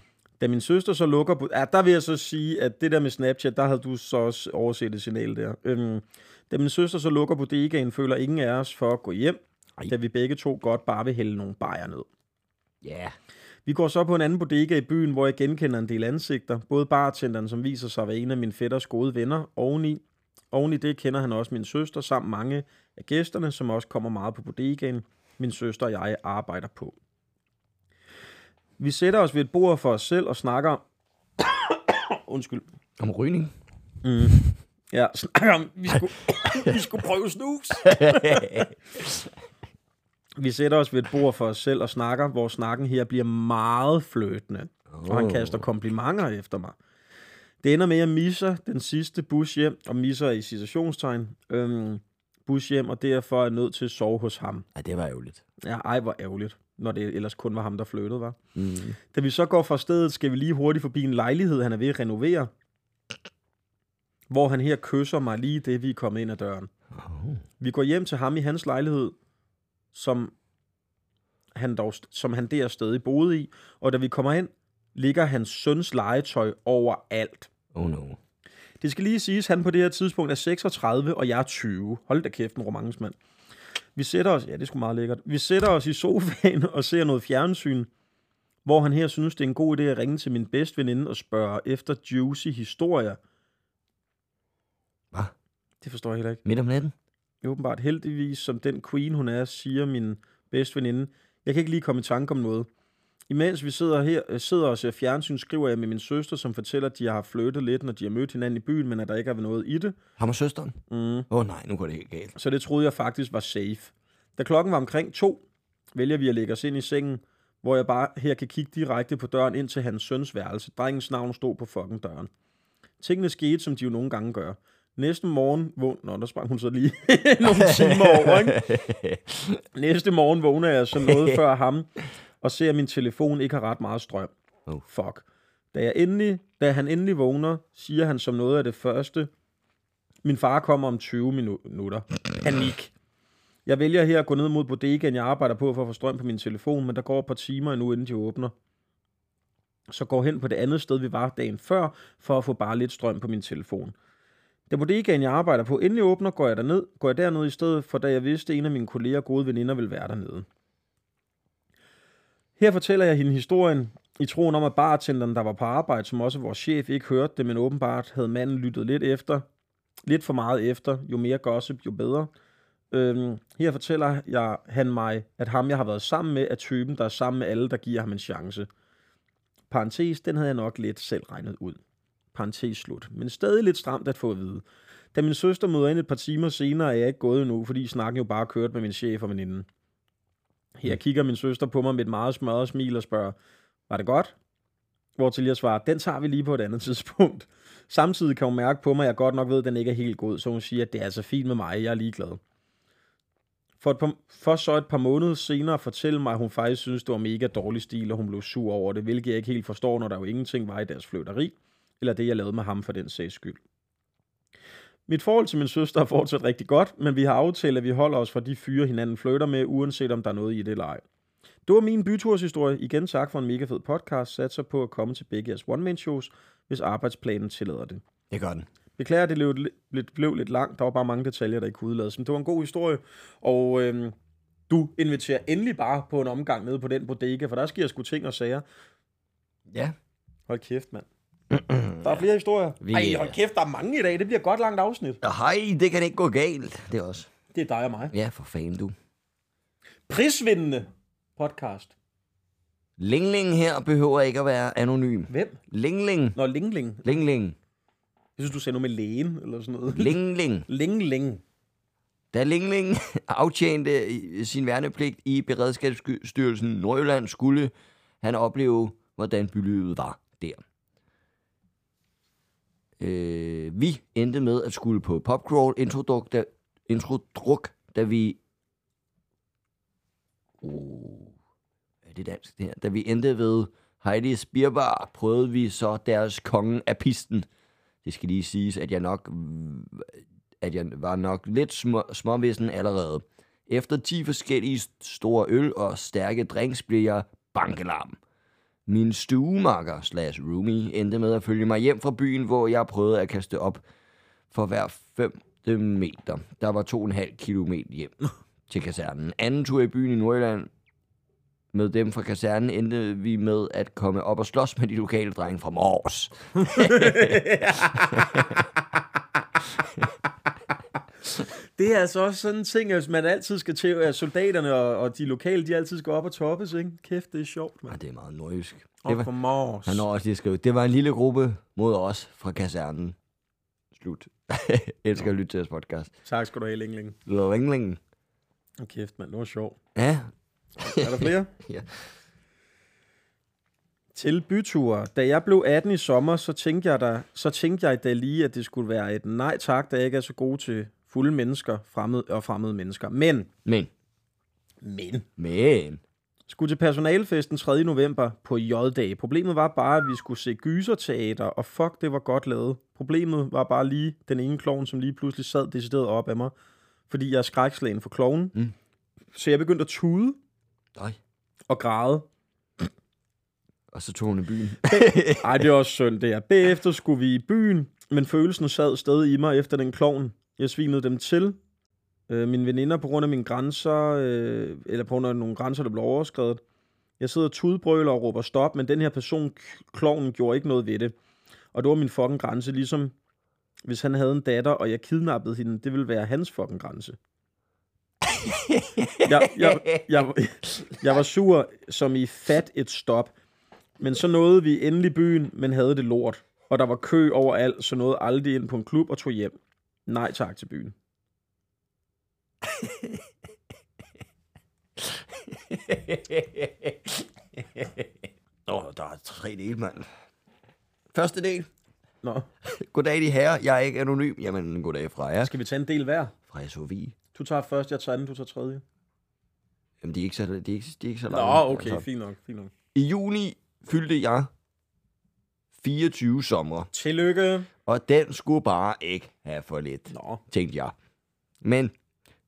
Da min søster så lukker... bu- Ja, der vil jeg så sige, at det der med Snapchat, der havde du så også overset et signal der. Øhm, da min søster så lukker bodegaen, føler ingen af os for at gå hjem, Ej. da vi begge to godt bare vil hælde nogle bajer ned. Ja. Yeah. Vi går så på en anden bodega i byen, hvor jeg genkender en del ansigter. Både bartenderen, som viser sig at være en af min fætters gode venner, oveni. Oveni det kender han også min søster, samt mange af gæsterne, som også kommer meget på bodegaen. Min søster og jeg arbejder på. Vi sætter os ved et bord for os selv og snakker... <coughs> Undskyld. Om rygning. Ja, snakker om, vi skulle, <coughs> vi skulle prøve snus. <laughs> vi sætter os ved et bord for os selv og snakker, hvor snakken her bliver meget fløtende. Og han kaster komplimenter efter mig. Det ender med, at jeg misser den sidste bus hjem, og misser i citationstegn, øhm, bus hjem, og derfor er jeg nødt til at sove hos ham. Ej, det var ærgerligt. Ja, ej, hvor ærgerligt, når det ellers kun var ham, der flyttede, var. Mm. Da vi så går fra stedet, skal vi lige hurtigt forbi en lejlighed, han er ved at renovere. Hvor han her kysser mig lige det, vi er kommet ind ad døren. Oh. Vi går hjem til ham i hans lejlighed, som han, dog, som han der stadig boede i. Og da vi kommer ind, ligger hans søns legetøj overalt. Oh no. Det skal lige siges, at han på det her tidspunkt er 36, og jeg er 20. Hold da kæft, en romancemand. Vi sætter os, ja, det er sgu meget lækkert. Vi sætter os i sofaen <laughs> og ser noget fjernsyn, hvor han her synes, det er en god idé at ringe til min bedste veninde og spørge efter juicy historier. Hvad? Det forstår jeg heller ikke. Midt om natten? Åbenbart heldigvis, som den queen hun er, siger min bedste veninde. Jeg kan ikke lige komme i tanke om noget. Imens vi sidder her, øh, sidder og ser fjernsyn, skriver jeg med min søster, som fortæller, at de har flyttet lidt, når de har mødt hinanden i byen, men at der ikke er noget i det. Ham og søsteren? Mm. Åh oh, nej, nu går det helt galt. Så det troede jeg faktisk var safe. Da klokken var omkring to, vælger vi at lægge os ind i sengen, hvor jeg bare her kan kigge direkte på døren ind til hans søns værelse. Drengens navn stod på fucking døren. Tingene skete, som de jo nogle gange gør. Næste morgen vågn... Nå, der sprang hun så lige <laughs> nogle timer over, ikke? <laughs> Næste morgen vågner jeg så noget før ham, og ser, at min telefon ikke har ret meget strøm. Oh. Fuck. Da, jeg endelig, da han endelig vågner, siger han som noget af det første, min far kommer om 20 minu- minutter. Panik. Jeg vælger her at gå ned mod bodegaen, jeg arbejder på for at få strøm på min telefon, men der går et par timer endnu, inden de åbner. Så går hen på det andet sted, vi var dagen før, for at få bare lidt strøm på min telefon. Da bodegaen, jeg arbejder på, endelig åbner, går jeg, derned, går jeg derned i stedet, for da jeg vidste, at en af mine kolleger og gode veninder ville være dernede. Her fortæller jeg hende historien, i troen om, at bartenderen, der var på arbejde, som også vores chef, ikke hørte det, men åbenbart havde manden lyttet lidt efter, lidt for meget efter, jo mere gossip, jo bedre. Øhm, her fortæller jeg, han mig, at ham, jeg har været sammen med, er typen, der er sammen med alle, der giver ham en chance. Parentes, den havde jeg nok lidt selv regnet ud. Parentes slut. Men stadig lidt stramt at få at vide. Da min søster møder ind et par timer senere, er jeg ikke gået endnu, fordi snakken jo bare kørt med min chef og veninden. Her kigger min søster på mig med et meget smadret smil og spørger, var det godt? Hvortil jeg svarer, den tager vi lige på et andet <laughs> tidspunkt. Samtidig kan hun mærke på mig, at jeg godt nok ved, at den ikke er helt god, så hun siger, at det er altså fint med mig, jeg er ligeglad. For, et par, for så et par måneder senere fortælle mig, at hun faktisk synes, det var mega dårlig stil, og hun blev sur over det, hvilket jeg ikke helt forstår, når der jo ingenting var i deres fløteri, eller det, jeg lavede med ham for den sags skyld. Mit forhold til min søster er fortsat rigtig godt, men vi har aftalt, at vi holder os fra de fyre, hinanden flytter med, uanset om der er noget i det eller ej. Det var min byturshistorie. Igen tak for en mega fed podcast. Satser på at komme til begge jeres one-man-shows, hvis arbejdsplanen tillader det. Det gør den. Beklager, det blev, lidt, blev lidt langt. Der var bare mange detaljer, der ikke kunne udlades. Men det var en god historie. Og øhm, du inviterer endelig bare på en omgang nede på den bodega, for der sker sgu ting og sager. Ja. Hold kæft, mand. <clears throat> Der er flere historier. Vi- Ej, hold kæft, der er mange i dag. Det bliver godt langt afsnit. Og hej, det kan ikke gå galt. Det er også. Det er dig og mig. Ja, for fanden du. Prisvindende podcast. Lingling her behøver ikke at være anonym. Hvem? Lingling. Nå, Lingling. Lingling. Jeg synes, du sagde noget med lægen, eller sådan noget. Lingling. <laughs> Lingling. Da Lingling <laughs> aftjente sin værnepligt i Beredskabsstyrelsen Nordjylland, skulle han opleve, hvordan bylivet var der. Øh, vi endte med at skulle på popcrawl introduk, da, introdruk, da vi... Oh, er det dansk det her? Da vi endte ved Heidi's Bierbar, prøvede vi så deres konge af pisten. Det skal lige siges, at jeg nok at jeg var nok lidt små, småvissen allerede. Efter 10 forskellige store øl og stærke drinks blev jeg bankelarm. Min stuemakker slash roomie endte med at følge mig hjem fra byen, hvor jeg prøvede at kaste op for hver 5 meter. Der var 2,5 kilometer hjem til kasernen. Anden tur i byen i Nordjylland med dem fra kasernen endte vi med at komme op og slås med de lokale drenge fra Mors. <laughs> <laughs> Det er altså også sådan en ting, at man altid skal til, at soldaterne og, og de lokale, de altid skal op og toppes, ikke? Kæft, det er sjovt, Ja, mand. det er meget nordjysk. Det var, Mors. Han når også lige skrevet, det var en lille gruppe mod os fra kasernen. Slut. <laughs> Elsker at lytte til jeres podcast. Tak skal du have, Lingling. Ringling. Oh, kæft, mand, det var sjovt. Ja. Er der flere? <laughs> Ja. Til byture. Da jeg blev 18 i sommer, så tænkte jeg, da, så tænkte jeg da lige, at det skulle være et nej tak, da jeg ikke er så god til fulde mennesker fremmede, og fremmede mennesker. Men, Men, men, men, skulle til personalefesten 3. november på J-dag. Problemet var bare, at vi skulle se gyserteater, og fuck, det var godt lavet. Problemet var bare lige den ene klovn, som lige pludselig sad decideret op af mig, fordi jeg er skrækslagen for kloven. Mm. Så jeg begyndte at tude Øj. og græde. Og så tog hun i byen. <laughs> Ej, det er også synd, det er. Bagefter skulle vi i byen, men følelsen sad stadig i mig efter den klovn. Jeg svimede dem til. Øh, mine veninder på grund af mine grænser, øh, eller på grund af nogle grænser, der blev overskrevet. Jeg sidder og tudbrøler og råber stop, men den her person, klovnen, gjorde ikke noget ved det. Og det var min fucking grænse, ligesom hvis han havde en datter, og jeg kidnappede hende, det ville være hans fucking grænse. Jeg, jeg, jeg, jeg var sur, som i fat et stop. Men så nåede vi endelig byen, men havde det lort. Og der var kø overalt, så nåede aldrig ind på en klub og tog hjem. Nej tak til byen. <laughs> Åh, oh, der er tre dele, mand. Første del. Nå, Goddag, de herrer. Jeg er ikke anonym. Jamen, goddag fra jer. skal vi tage en del hver? Fra Sofie. Du tager først, jeg tager den, du tager tredje. Jamen, de er ikke så, de er ikke, de er ikke så Nå, lange. okay, Altså, fint nok, fint nok. I juni fyldte jeg 24 sommer, Tillykke. Og den skulle bare ikke have for lidt. Nå, tænkte jeg. Men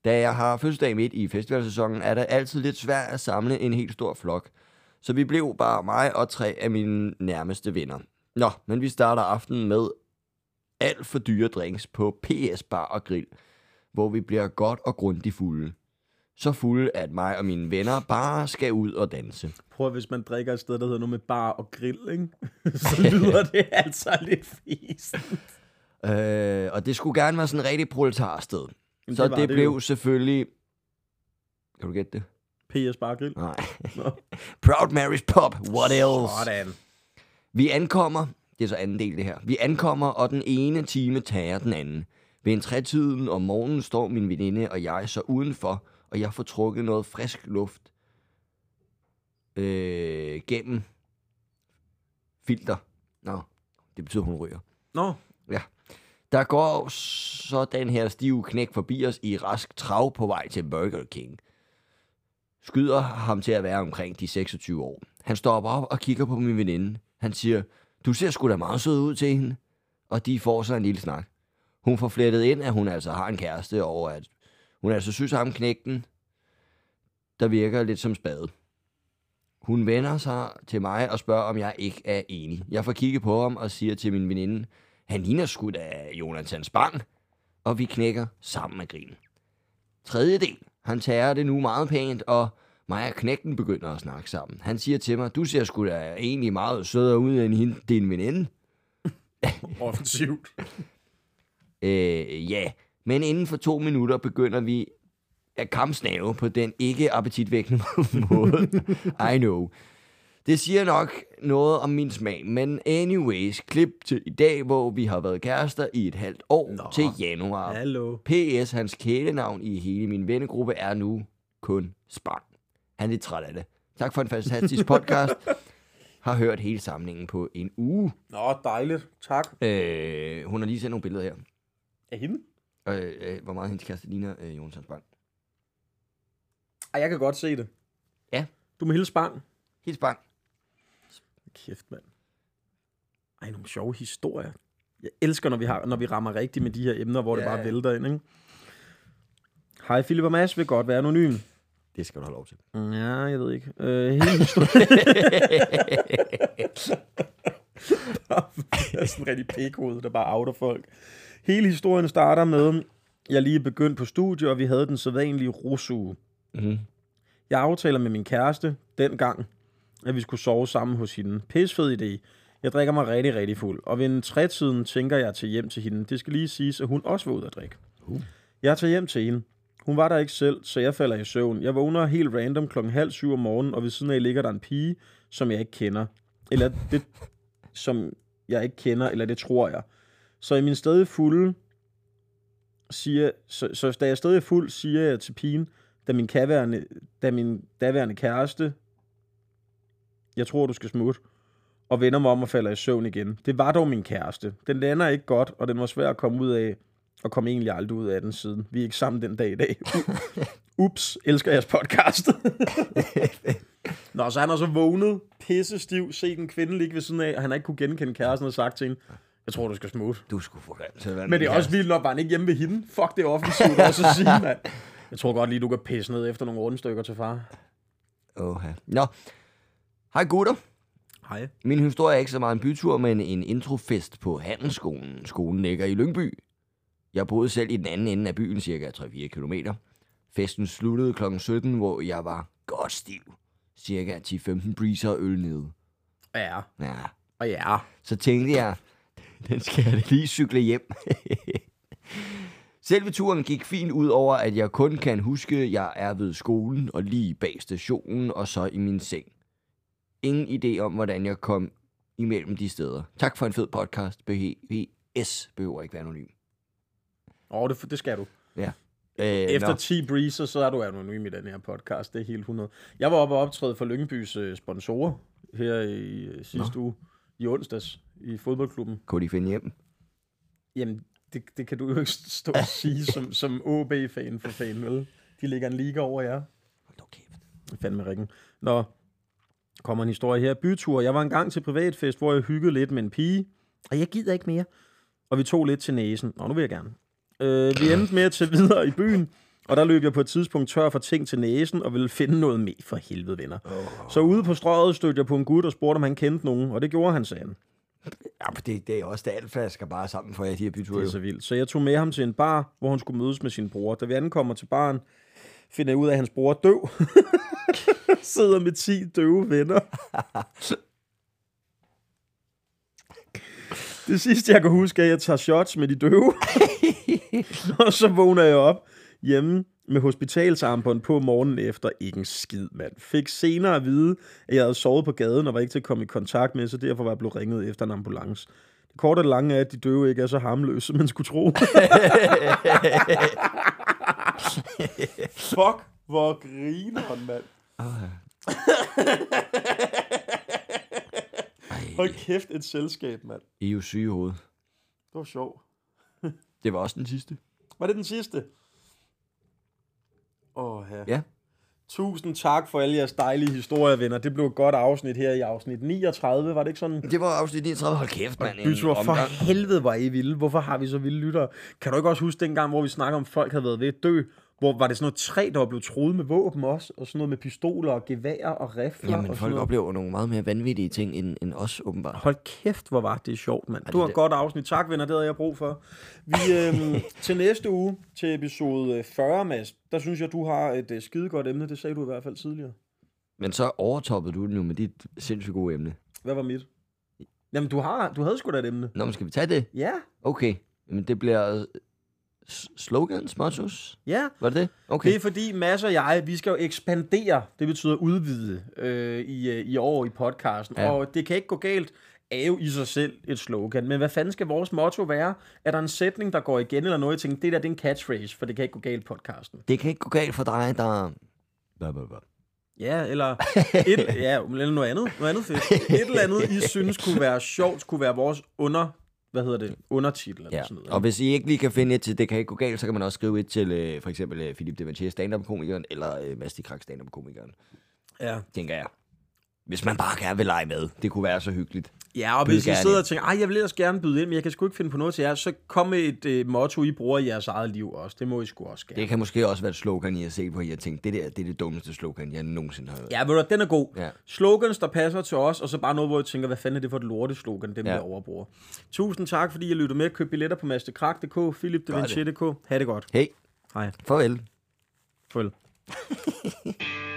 da jeg har fødselsdag midt i festivalsæsonen, er det altid lidt svært at samle en helt stor flok. Så vi blev bare mig og tre af mine nærmeste venner. Nå, men vi starter aftenen med alt for dyre drinks på PS Bar og Grill, hvor vi bliver godt og grundigt fulde. Så fulde, at mig og mine venner bare skal ud og danse. prøv hvis man drikker et sted, der hedder noget med bar og grill, ikke? <laughs> så lyder det altså lidt fisk. Øh, og det skulle gerne være sådan et rigtig proletarsted. Men Så det det, blev jo. selvfølgelig... Kan du gætte det? PS Bar Grill. Nej. <laughs> Proud Mary's Pop. What else? Sådan. Vi ankommer, det er så anden del det her. Vi ankommer, og den ene time tager den anden. Ved en trætiden om morgenen står min veninde og jeg så udenfor, og jeg får trukket noget frisk luft øh, gennem filter. Nå, det betyder, hun ryger. Nå, Der går så den her stive knæk forbi os i rask trav på vej til Burger King. Skyder ham til at være omkring de 26 år. Han stopper op og kigger på min veninde. Han siger, du ser sgu da meget sød ud til hende. Og de får så en lille snak. Hun får flettet ind, at hun altså har en kæreste, og at hun altså synes ham knægten, der virker lidt som spade. Hun vender sig til mig og spørger, om jeg ikke er enig. Jeg får kigget på ham og siger til min veninde, han ligner sgu da Jonathan Spang. Og vi knækker sammen med grin. Tredje del. Han tager det nu meget pænt, og mig og knægten begynder at snakke sammen. Han siger til mig, du ser sgu da egentlig meget sødere ud end hende, din veninde. <laughs> Offensivt. <laughs> Øh, ja, men inden for to minutter begynder vi at kampsnave på den ikke appetitvækkende <laughs> måde. I know. Det siger nok noget om min smag, men anyways, klip til i dag, hvor vi har været kærester i et halvt år Nå. til januar. Hallo. PS, hans kælenavn i hele min vennegruppe er nu kun Spang. Han er lidt træt af det. Tak for en fantastisk <laughs> podcast. Har hørt hele samlingen på en uge. Nå, dejligt. Tak. Øh, hun har lige sendt nogle billeder her. Er hende? Øh, øh, hvor meget hendes kæreste ligner øh, Jonas Spang. Ej, jeg kan godt se det. Ja. Du må hilse Bang. Helt Spang. Kæft, mand. Ej, nogle sjove historier. Jeg elsker, når vi, har, når vi rammer rigtigt med de her emner, hvor ja. det bare vælter ind, ikke? Hej, Philip og Mads vil godt være anonym. Det skal du have lov til. Ja, jeg ved ikke. Øh, hele historien... <laughs> <laughs> jeg er sådan en rigtig pækhoved, der bare outer folk. Hele historien starter med, jeg lige er begyndt på studie, og vi havde den sædvanlige rusuge. Mm-hmm. Jeg aftaler med min kæreste dengang, at vi skulle sove sammen hos hende. Pisfed idé. Jeg drikker mig rigtig, rigtig fuld. Og ved en trætiden tænker jeg til hjem til hende. Det skal lige siges, at hun også var ude at drikke. Uh. Jeg tager hjem til hende. Hun var der ikke selv, så jeg falder i søvn. Jeg vågner helt random klokken halv syv om morgenen, og ved siden af ligger der en pige, som jeg ikke kender. Eller det, som jeg ikke kender, eller det tror jeg. Så i min stadig fulde siger, så, så da jeg stadig er fuld, siger jeg til pigen, da min, kaværende, da min daværende kæreste, jeg tror, du skal smutte, og vender mig om og falder i søvn igen. Det var dog min kæreste. Den lander ikke godt, og den var svær at komme ud af, og kom egentlig aldrig ud af den siden. Vi er ikke sammen den dag i dag. <laughs> Ups, elsker jeres podcast. <laughs> Nå, så han har så vågnet, pisse stiv, set en kvinde ligge ved siden af, og han har ikke kunne genkende kæresten og sagt til hende, jeg tror, du skal smutte. Du skulle til at være Men det er også vildt nok, var han ikke hjemme ved hende. Fuck, det er offensivt <laughs> også at sige, mand. Jeg tror godt lige, du kan pisse ned efter nogle rundstykker til far. Åh, ja. Nå. Hej gutter. Hej. Min historie er ikke så meget en bytur, men en introfest på Handelsskolen. Skolen ligger i Lyngby. Jeg boede selv i den anden ende af byen, cirka 3-4 km. Festen sluttede kl. 17, hvor jeg var godt stiv. Cirka 10-15 breezer og øl nede. Ja, Ja, og ja. så tænkte jeg, <laughs> den skal jeg lige cykle hjem. <laughs> Selve turen gik fint ud over, at jeg kun kan huske, at jeg er ved skolen og lige bag stationen og så i min seng. Ingen idé om, hvordan jeg kom imellem de steder. Tak for en fed podcast. BHS behøver ikke være anonym. Åh, det, det skal du. Ja. Øh, Efter nå. 10 breezer, så er du anonym i den her podcast. Det er helt 100. Jeg var oppe og optræde for Lyngbys øh, sponsorer her i øh, sidste uge. I onsdags i fodboldklubben. Kunne de finde hjem? Jamen, det, det kan du jo ikke stå og sige som, som OB-fan for fan, vel? De ligger en liga over jer. Hold da kæft. Fandme ringen. Nå, kommer en historie her. Bytur. Jeg var engang til privatfest, hvor jeg hyggede lidt med en pige. Og jeg gider ikke mere. Og vi tog lidt til næsen. Nå, nu vil jeg gerne. Øh, vi endte med at tage videre i byen. Og der løb jeg på et tidspunkt tør for ting til næsen, og ville finde noget med for helvede, venner. Oh. Så ude på strøget stødte jeg på en gut og spurgte, om han kendte nogen, og det gjorde han, sagde han. Ja, det, det er også, det alt flasker bare sammen for jer, de her byture. Det er så vildt. Så jeg tog med ham til en bar, hvor han skulle mødes med sin bror. Da vi ankommer til baren, finder jeg ud af, at hans bror er døv. <laughs> Sidder med 10 døve venner. <laughs> Det sidste, jeg kan huske, er, at jeg tager shots med de døve. <laughs> og så vågner jeg op hjemme med hospitalsarmbånd på morgenen efter. Ikke en skid, mand. Fik senere at vide, at jeg havde sovet på gaden og var ikke til at komme i kontakt med, så derfor var jeg blevet ringet efter en ambulance. Det korte og lange er, at de døve ikke er så harmløse, som <laughs> man skulle tro. Fuck, hvor griner mand. Hold kæft, et selskab, mand. I er jo syge i hovedet. Det var sjovt. Det var også den sidste. Var det den sidste? Åh, ja. Ja. Tusind tak for alle jeres dejlige historier, venner. Det blev et godt afsnit her i afsnit 39, var det ikke sådan? Det var afsnit 39. Hold kæft, mand. Bytur, for omgang. helvede var I vilde. Hvorfor har vi så vilde lyttere? Kan du ikke også huske dengang, hvor vi snakker om, folk havde været ved at dø? Hvor var det sådan noget træ, der blevet troet med våben også? Og sådan noget med pistoler og geværer og rifler? Jamen, og folk noget. oplever nogle meget mere vanvittige ting end, end os, åbenbart. Hold kæft, hvor var det sjovt, mand. det Du har et det. godt afsnit. Tak, venner. Det havde jeg brug for. Vi, øhm, <laughs> til næste uge, til episode 40, Mads, der synes jeg, du har et øh, skidegodt emne. Det sagde du i hvert fald tidligere. Men så overtoppede du den jo med dit sindssygt gode emne. Hvad var mit? Jamen, du, har, du havde sgu da et emne. Nå, men skal vi tage det? Ja, Okay. Men det bliver øh, slogans, mottos? ja. Var det det? Okay. Det er fordi Mads og jeg, vi skal jo ekspandere, det betyder udvide, øh, i, øh, i år i podcasten. Ja. Ja. Og det kan ikke gå galt, er jo i sig selv et slogan. Men hvad fanden skal vores motto være? Er der en sætning, der går igen eller noget? Jeg tænker, det der det er en catchphrase, for det kan ikke gå galt podcasten. Det kan ikke gå galt for dig, der... Blah, blah, blah. Ja, eller, et, <laughs> ja, eller noget andet. Noget andet fedt. Et eller andet, I <laughs> synes kunne være sjovt, kunne være vores under, hvad hedder det, undertitel eller Ja. sådan noget. Og hvis I ikke lige kan finde et til, det kan ikke gå galt, så kan man også skrive et til øh, for eksempel øh, Philip Devanchier, stand-up-komikeren, eller øh, Mads de Krak, stand-up-komikeren, Ja. tænker jeg. Hvis man bare gerne vil lege med. Det kunne være så hyggeligt. Ja, og Byd hvis I sidder ind. og tænker, ej, jeg vil ellers gerne byde ind, men jeg kan sgu ikke finde på noget til jer, så kom med et øh, motto, I bruger i jeres eget liv også. Det må I sgu også gerne. Det kan måske også være et slogan, I har set på, I har tænkt, det der det er det dummeste slogan, jeg nogensinde har hørt. Ja, ved du, den er god. Ja. Slogans, der passer til os, og så bare noget, hvor jeg tænker, hvad fanden er det for et lorteslogan, dem Ja. der overbruger. Tusind tak, fordi I lyttede med. Køb billetter på mastekrak.dk, philipdevinci.dk. Ha' det godt. Hey, Hej. farvel. Farvel. <laughs>